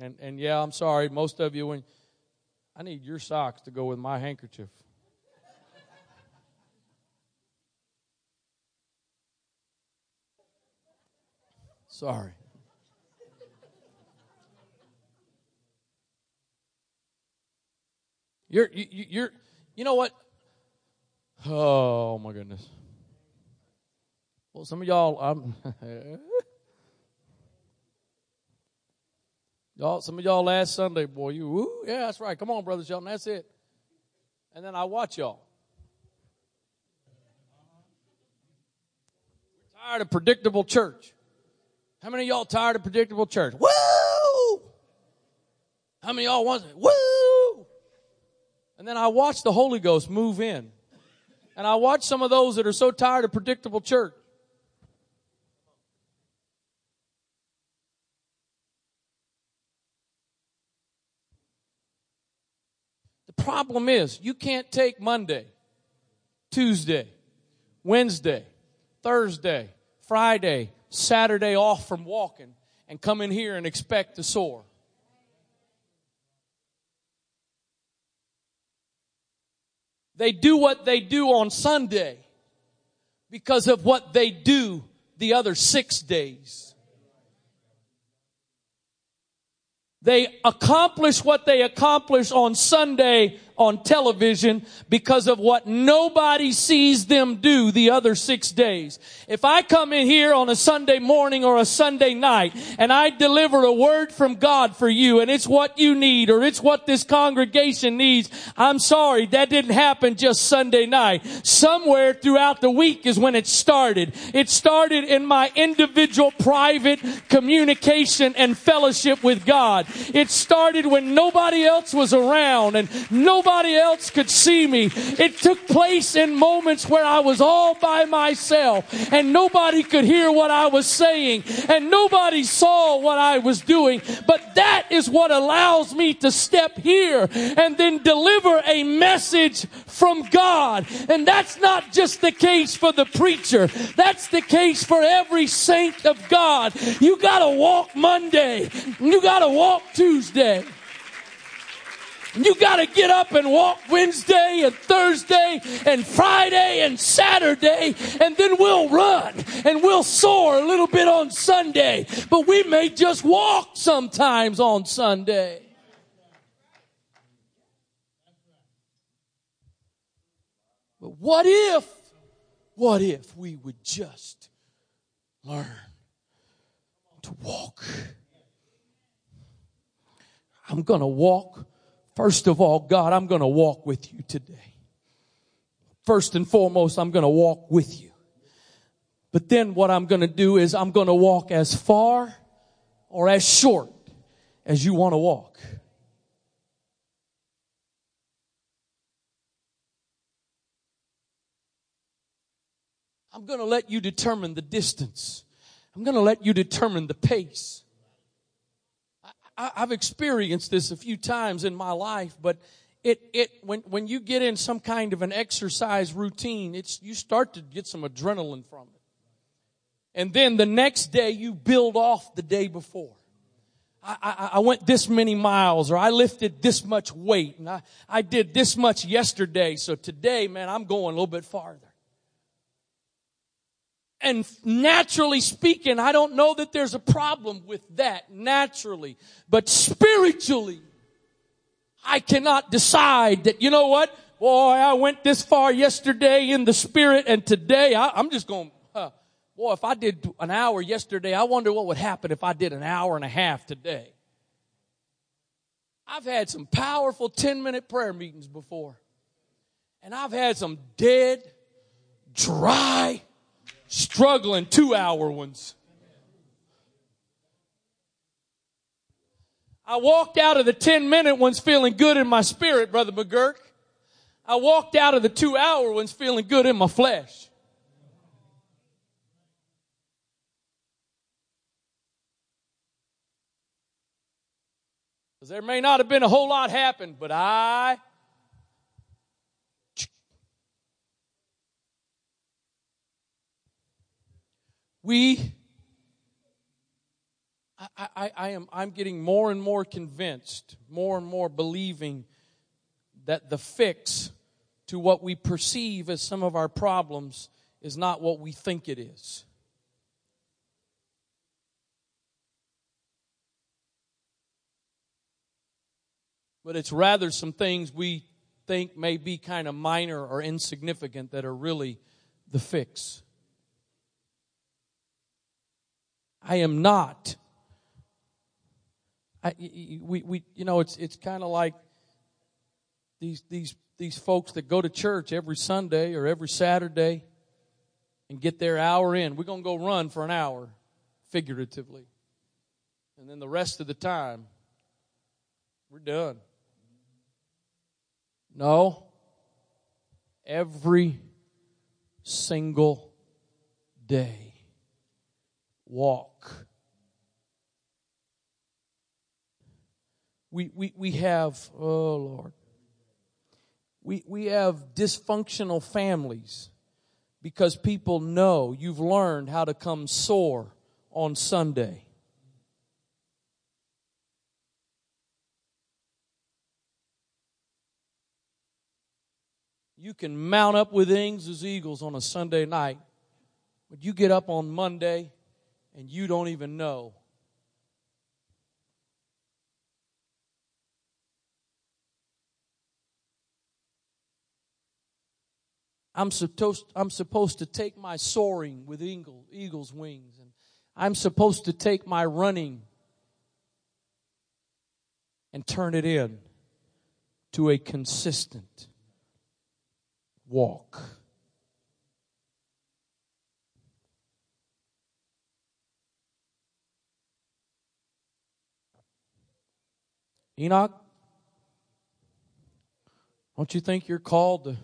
And and yeah, I'm sorry, most of you when I need your socks to go with my handkerchief. Sorry. You're you, you're you know what? Oh my goodness. Well, some of y'all, I'm Y'all, some of y'all last Sunday, boy, you, woo, yeah, that's right. Come on, Brother Shelton, that's it. And then I watch y'all. We're tired of predictable church. How many y'all tired of predictable church? Woo! How many y'all want? Woo! And then I watch the Holy Ghost move in. And I watch some of those that are so tired of predictable church. Problem is you can't take Monday, Tuesday, Wednesday, Thursday, Friday, Saturday off from walking and come in here and expect to soar. They do what they do on Sunday because of what they do the other six days. They accomplish what they accomplish on Sunday on television because of what nobody sees them do the other six days. If I come in here on a Sunday morning or a Sunday night and I deliver a word from God for you and it's what you need or it's what this congregation needs, I'm sorry, that didn't happen just Sunday night. Somewhere throughout the week is when it started. It started in my individual private communication and fellowship with God. It started when nobody else was around and nobody nobody else could see me. It took place in moments where I was all by myself and nobody could hear what I was saying and nobody saw what I was doing. But that is what allows me to step here and then deliver a message from God. And that's not just the case for the preacher. That's the case for every saint of God. You gotta walk Monday. You gotta walk Tuesday. You got to get up and walk Wednesday and Thursday and Friday and Saturday, and then we'll run and we'll soar a little bit on Sunday. But we may just walk sometimes on Sunday. But what if, what if we would just learn to walk? I'm going to walk First of all, God, I'm going to walk with you today. First and foremost, I'm going to walk with you. But then what I'm going to do is I'm going to walk as far or as short as you want to walk. I'm going to let you determine the distance. I'm going to let you determine the pace. I, have experienced this a few times in my life, but it, it, when, when you get in some kind of an exercise routine, it's, you start to get some adrenaline from it. And then the next day you build off the day before. I, I, I, went this many miles or I lifted this much weight and I, I did this much yesterday. So today, man, I'm going a little bit farther. And naturally speaking, I don't know that there's a problem with that naturally, but spiritually, I cannot decide that, you know what? Boy, I went this far yesterday in the spirit and today I, am just going, huh, boy, if I did an hour yesterday, I wonder what would happen if I did an hour and a half today. I've had some powerful 10 minute prayer meetings before. And I've had some dead, dry, struggling two hour ones. I walked out of the 10 minute ones feeling good in my spirit, Brother McGurk. I walked out of the two hour ones feeling good in my flesh. There may not have been a whole lot happen, but I We, I, I, I am, I'm getting more and more convinced, more and more believing that the fix to what we perceive as some of our problems is not what we think it is. But it's rather some things we think may be kind of minor or insignificant that are really the fix. I am not. I, we, we, you know, it's, it's kind of like these, these, these folks that go to church every Sunday or every Saturday and get their hour in. We're going to go run for an hour, figuratively. And then the rest of the time, we're done. No. Every single day walk. We, we, we have, oh Lord, We, we have dysfunctional families because people know you've learned how to come soar on Sunday. You can mount up with wings as eagles on a Sunday night, but you get up on Monday and you don't even know. I'm supposed, I'm supposed to take my soaring with eagle, eagle's wings, and I'm supposed to take my running and turn it in to a consistent walk. Enoch, don't you think you're called to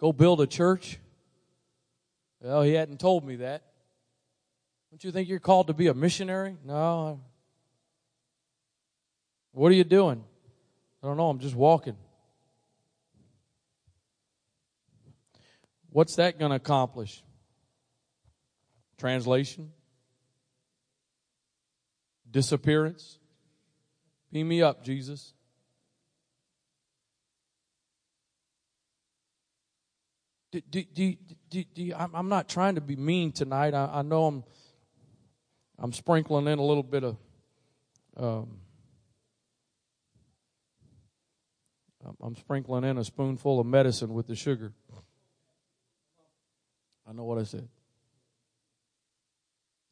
go build a church? Well, he hadn't told me that. Don't you think you're called to be a missionary? No. What are you doing? I don't know. I'm just walking. What's that going to accomplish? Translation? Disappearance? Beam me up, Jesus. Do, do, do, do, do I'm not trying to be mean tonight. I, I, know I'm, I'm sprinkling in a little bit of, um, I'm sprinkling in a spoonful of medicine with the sugar. I know what I said.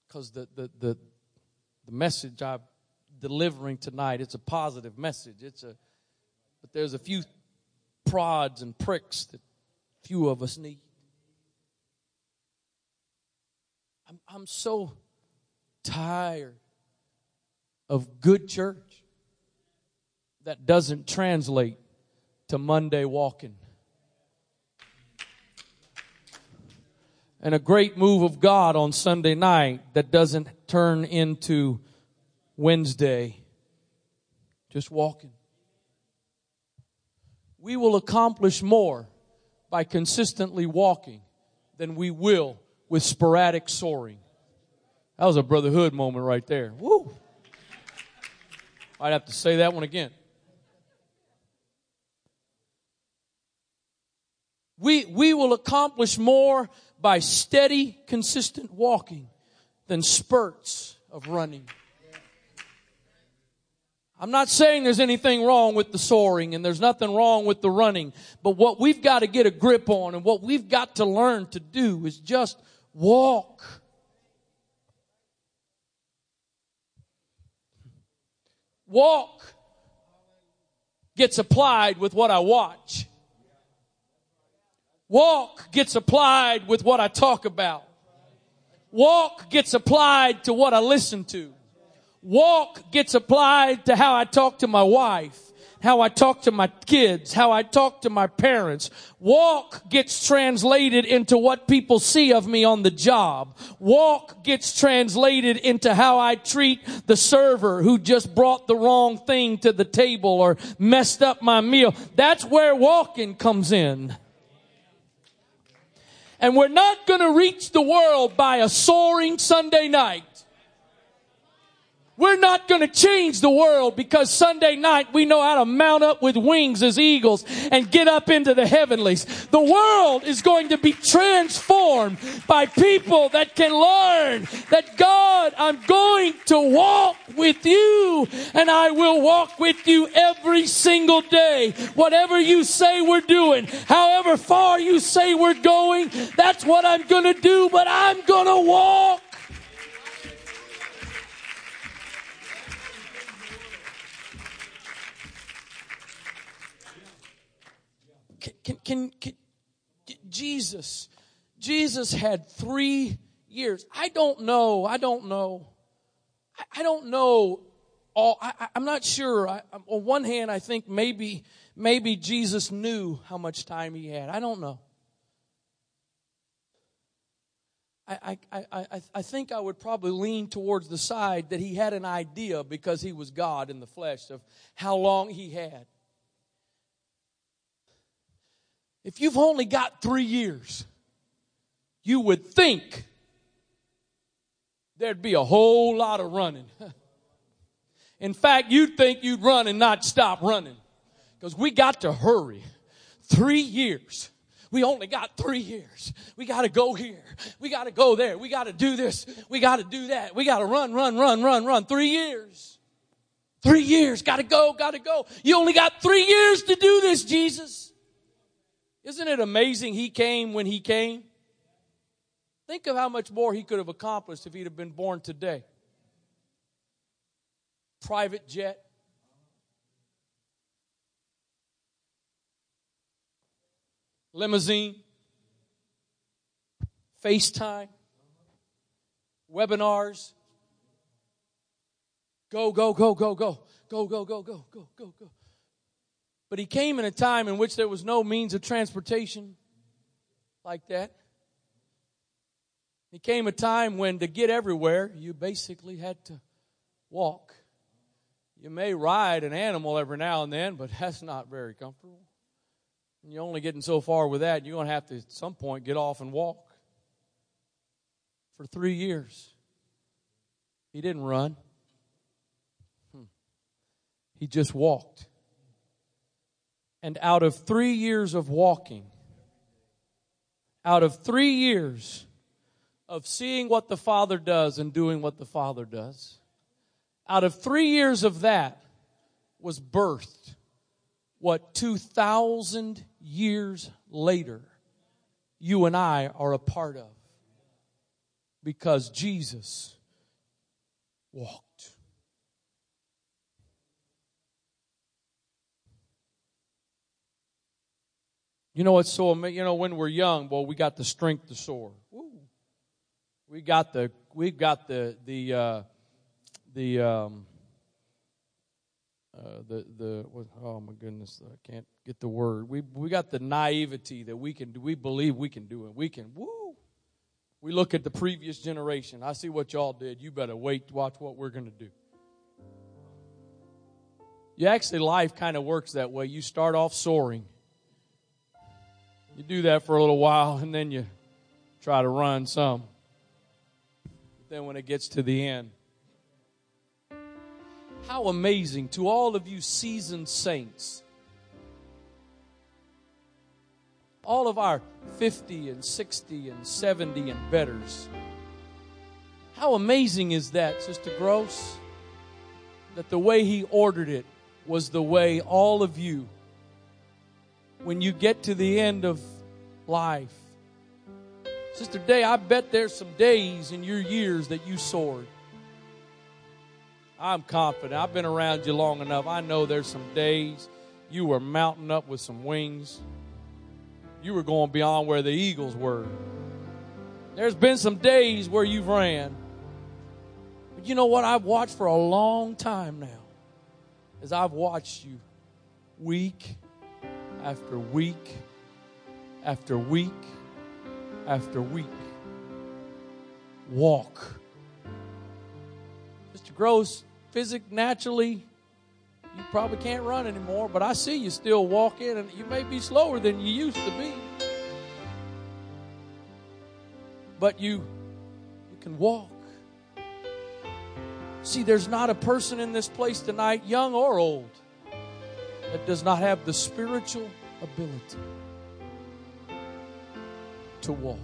Because the, the, the, the message I'm delivering tonight, it's a positive message. It's a, but there's a few prods and pricks that few of us need. I'm, I'm so tired of good church that doesn't translate to Monday walking. and a great move of God on Sunday night that doesn't turn into Wednesday just walking. We will accomplish more by consistently walking than we will with sporadic soaring. That was a brotherhood moment right there. Woo! I'd have to say that one again. We, we will accomplish more by steady, consistent walking than spurts of running. I'm not saying there's anything wrong with the soaring and there's nothing wrong with the running, but what we've got to get a grip on and what we've got to learn to do is just walk. Walk gets applied with what I watch. Walk gets applied with what I talk about. Walk gets applied to what I listen to. Walk gets applied to how I talk to my wife, how I talk to my kids, how I talk to my parents. Walk gets translated into what people see of me on the job. Walk gets translated into how I treat the server who just brought the wrong thing to the table or messed up my meal. That's where walking comes in. And we're not going to reach the world by a soaring Sunday night. We're not going to change the world because Sunday night we know how to mount up with wings as eagles and get up into the heavenlies. The world is going to be transformed by people that can learn that God, I'm going to walk with you and I will walk with you every single day. Whatever you say we're doing, however far you say we're going, that's what I'm going to do, but I'm going to walk. Can, can, can, Jesus, Jesus had three years. I don't know. I don't know. I, I don't know all. I, am not sure. I, on one hand, I think maybe maybe Jesus knew how much time he had. I don't know. I, I, I, I think I would probably lean towards the side that he had an idea because he was God in the flesh of how long he had. If you've only got three years, you would think there'd be a whole lot of running. In fact, you'd think you'd run and not stop running because we got to hurry. Three years. We only got three years. We got to go here. We got to go there. We got to do this. We got to do that. We got to run, run, run, run, run. Three years. Three years. Got to go, got to go. You only got three years to do this, Jesus. Isn't it amazing he came when he came? Think of how much more he could have accomplished if he'd have been born today. Private jet. Limousine. FaceTime. Webinars. Go, go, go, go, go. Go, go, go, go, go, go, go. But he came in a time in which there was no means of transportation like that. He came a time when to get everywhere, you basically had to walk. You may ride an animal every now and then, but that's not very comfortable. And you're only getting so far with that, you're going to have to at some point get off and walk. For three years, he didn't run, hmm. he just walked. And out of three years of walking, out of three years of seeing what the Father does and doing what the Father does, out of three years of that was birthed what 2,000 years later you and I are a part of. Because Jesus walked. You know what's so amazing? You know, when we're young, well, we got the strength to soar. Woo. We got the, we got the, the, uh, the, um, uh, the the oh my goodness I can't get the word. We we got the naivety that we can we believe we can do it. We can woo. We look at the previous generation. I see what y'all did. You better wait to watch what we're going to do. You actually life kind of works that way. You start off soaring you do that for a little while and then you try to run some but then when it gets to the end how amazing to all of you seasoned saints. All of our 50 and 60 and 70 and betters. How amazing is that, Sister Gross? That the way He ordered it was the way all of you, when you get to the end of life, Sister Day, I bet there's some days in your years that you soared. I'm confident. I've been around you long enough. I know there's some days you were mounting up with some wings. You were going beyond where the eagles were. There's been some days where you've ran. But you know what I've watched for a long time now? Is I've watched you week after week after week after week walk. Mr. Gross, physic naturally you probably can't run anymore, but I see you still walking and you may be slower than you used to be. But you you can walk. See, there's not a person in this place tonight, young or old, that does not have the spiritual ability to walk.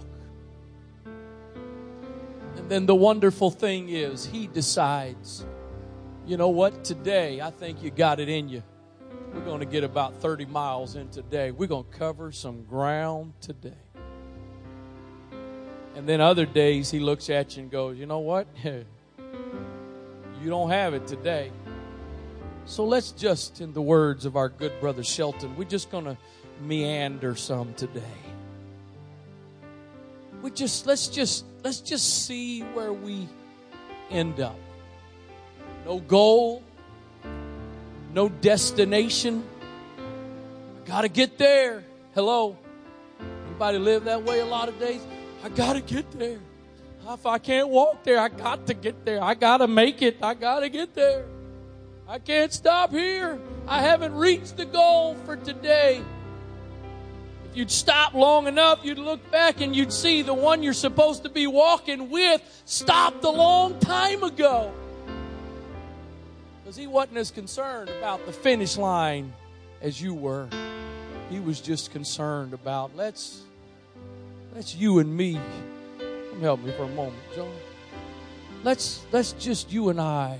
And then the wonderful thing is, He decides you know what? Today, I think you got it in you. We're going to get about 30 miles in today. We're going to cover some ground today. And then other days, he looks at you and goes, You know what? you don't have it today. So let's just, in the words of our good brother Shelton, we're just going to meander some today. We just let's just let's just see where we end up no goal, no destination. I Got to get there. Hello. Anybody live that way a lot of days? I got to get there. If I can't walk there, I got to get there. I got to make it. I got to get there. I can't stop here. I haven't reached the goal for today. if you'd stop long enough, you'd look back and you'd see the one you're supposed to be walking with stopped a long time ago. Because he wasn't as concerned about the finish line as you were. He was just concerned about let's let's you and me. Come help me for a moment, John. Let's let's just you and I.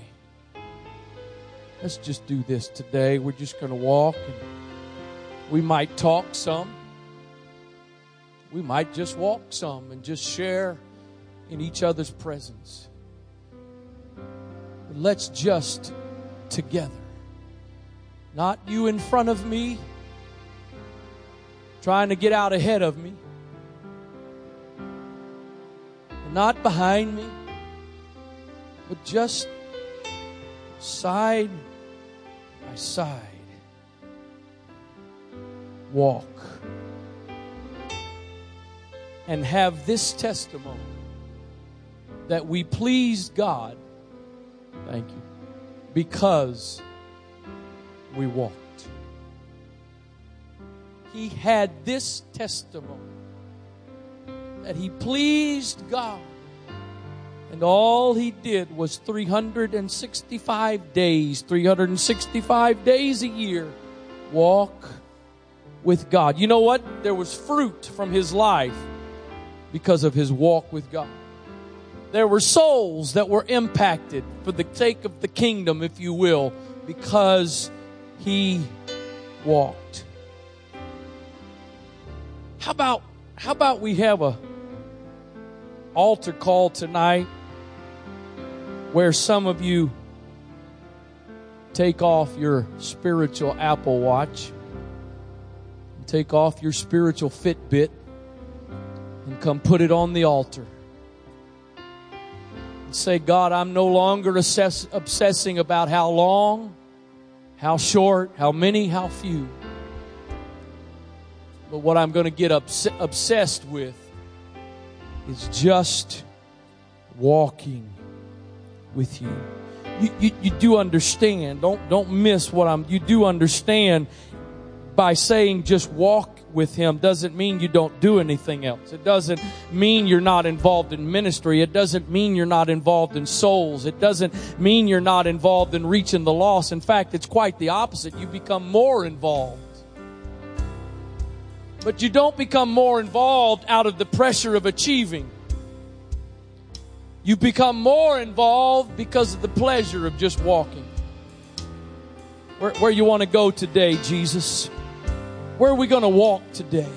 Let's just do this today. We're just going to walk and we might talk some. We might just walk some and just share in each other's presence. But let's just together. Not you in front of me, trying to get out ahead of me. Not behind me, but just side by side. Walk. And have this testimony that we pleased God. Thank you because we walked. He had this testimony that he pleased God. And all he did was 365 days, 365 days a year, walk with God. You know what? There was fruit from his life because of his walk with God. There were souls that were impacted for the sake of the kingdom, if you will, because he walked. How about how about we have a altar call tonight where some of you take off your spiritual Apple Watch, take off your spiritual Fitbit, and come put it on the altar And say, God, I'm no longer obsessing about how long, how short, how many, how few. But what I'm going to get obs- obsessed with is just walking with you. You, you. you do understand. Don't, don't miss what I'm, you do understand by saying just walk with Him doesn't mean you don't do anything else. It doesn't mean you're not involved in ministry. It doesn't mean you're not involved in souls. It doesn't mean you're not involved in reaching the lost. In fact, it's quite the opposite. You become more involved. But you don't become more involved out of the pressure of achieving. You become more involved because of the pleasure of just walking. Where, where you want to go today, Jesus? Where are we going to walk today?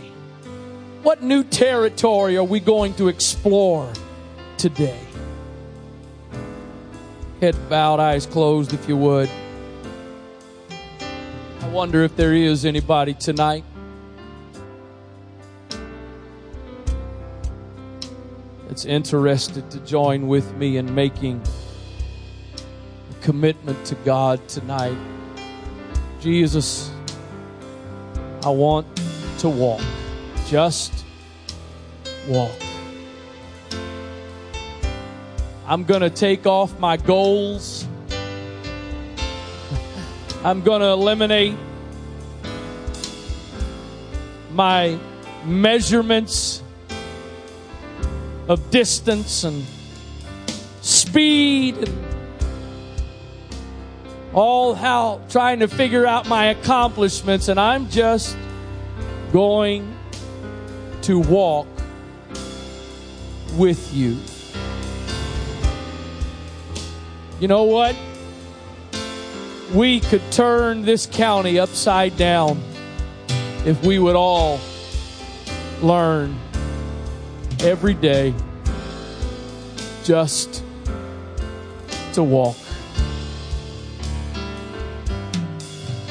What new territory are we going to explore today? Head bowed, eyes closed, if you would. I wonder if there is anybody tonight. That's interested to join with me in making a commitment to God tonight. Jesus, I want to walk. Just walk. I'm going to take off my goals. I'm going to eliminate my measurements of distance and speed and all how trying to figure out my accomplishments, and I'm just going to walk with you. You know what? We could turn this county upside down if we would all learn every day just to walk.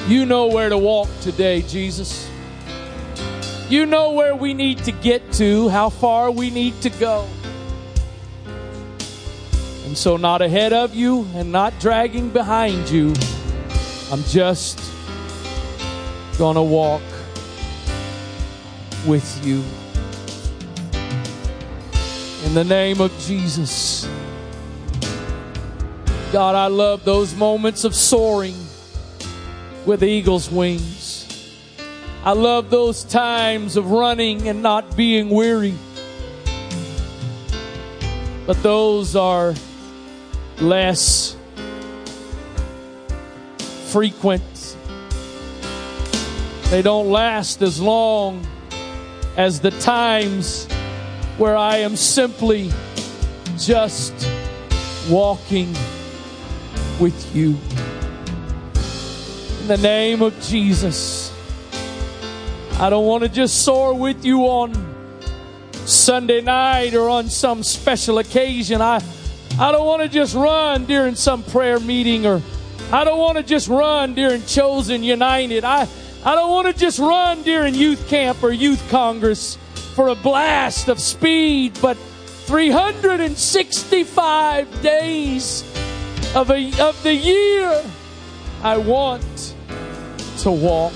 You know where to walk today, Jesus. You know where we need to get to, how far we need to go. And so, not ahead of you and not dragging behind you, I'm just to walk with you. In the name of Jesus. God, I love those moments of soaring with eagle's wings. I love those times of running and not being weary. But those are less frequent. They don't last as long as the times where I am simply just walking with you. In the name of Jesus, I don't want to just soar with you on Sunday night or on some special occasion. I, I don't want to just run during some prayer meeting or I don't want to just run during Chosen United. I, I don't want to just run during youth camp or youth congress for a blast of speed, but 365 days of, a, of the year, I want to walk.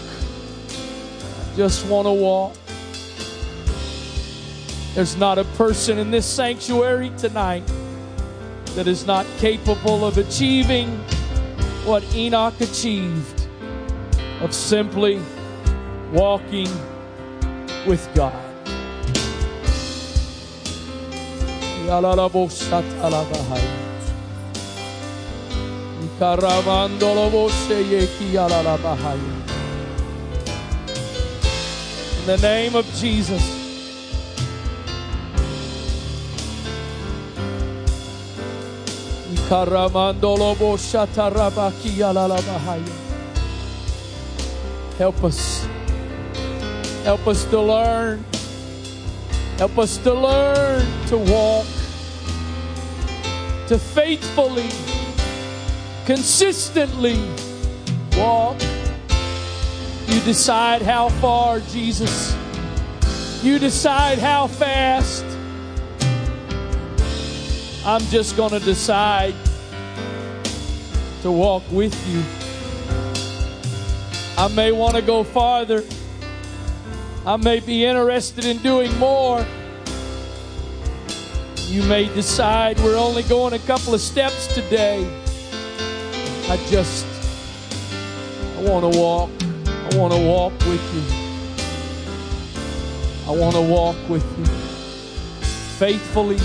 Just want to walk. There's not a person in this sanctuary tonight that is not capable of achieving what Enoch achieved of simply walking with God. In the name of Jesus. Help us. Help us to learn. Help us to learn to walk, to faithfully, consistently walk. You decide how far, Jesus. You decide how fast. I'm just going to decide to walk with you. I may want to go farther. I may be interested in doing more. You may decide we're only going a couple of steps today. I just, I want to walk. I want to walk with you. I want to walk with you faithfully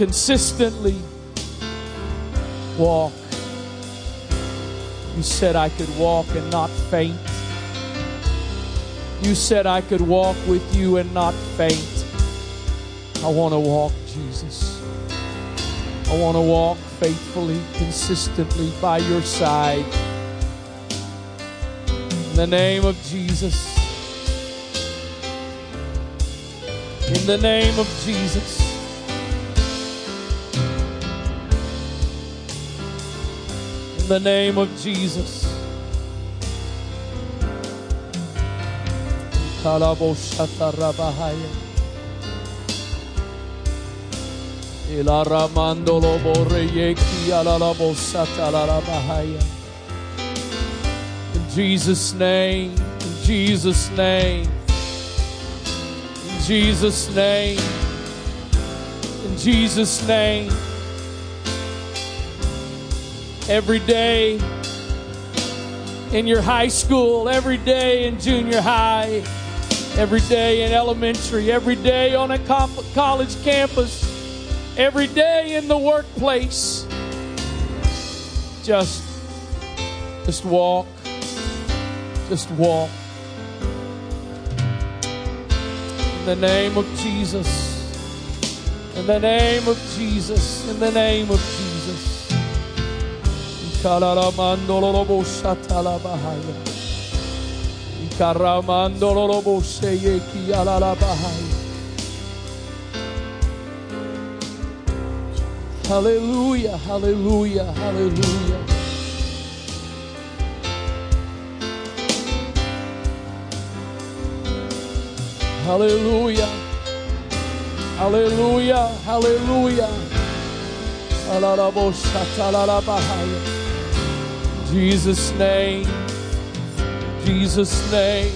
consistently walk. You said I could walk and not faint. You said I could walk with you and not faint. I want to walk, Jesus. I want to walk faithfully, consistently by your side. In the name of Jesus. In the name of Jesus. In the name of Jesus. In Jesus' name, in Jesus' name, in Jesus' name, in Jesus' name. Every day in your high school, every day in junior high, every day in elementary, every day on a college campus, every day in the workplace. Just just walk. Just walk. In the name of Jesus. In the name of Jesus. In the name of Jesus. Hallelujah, hallelujah, hallelujah. Hallelujah. Hallelujah. Hallelujah. Hallelujah. Jesus' name, Jesus' name.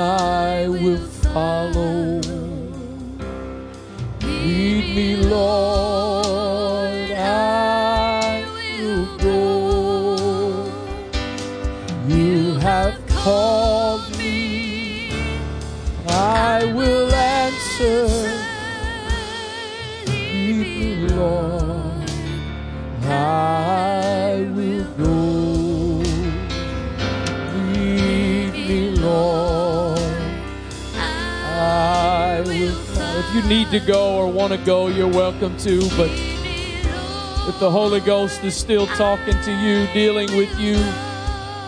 I will follow. Lead me, Lord. Need to go or want to go, you're welcome to. But if the Holy Ghost is still talking to you, dealing with you,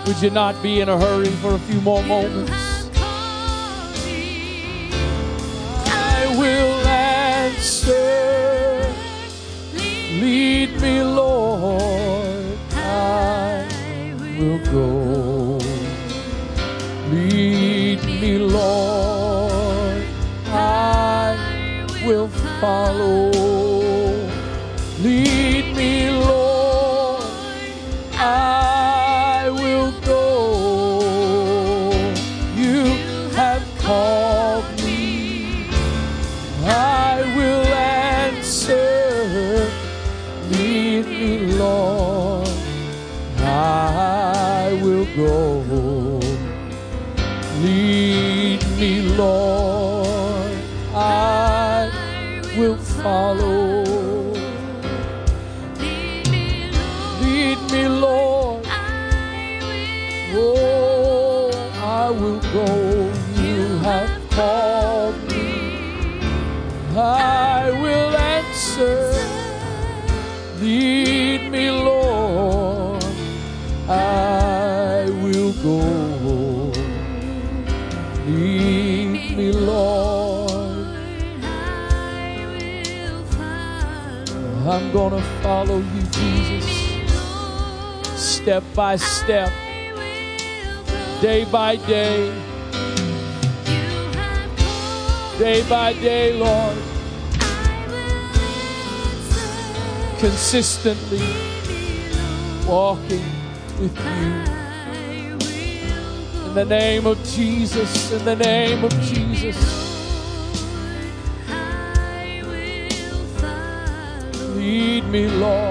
would you not be in a hurry for a few more moments? Step by step, day by day, day by day, Lord, consistently walking with you. In the name of Jesus, in the name of Jesus. Lead me, Lord.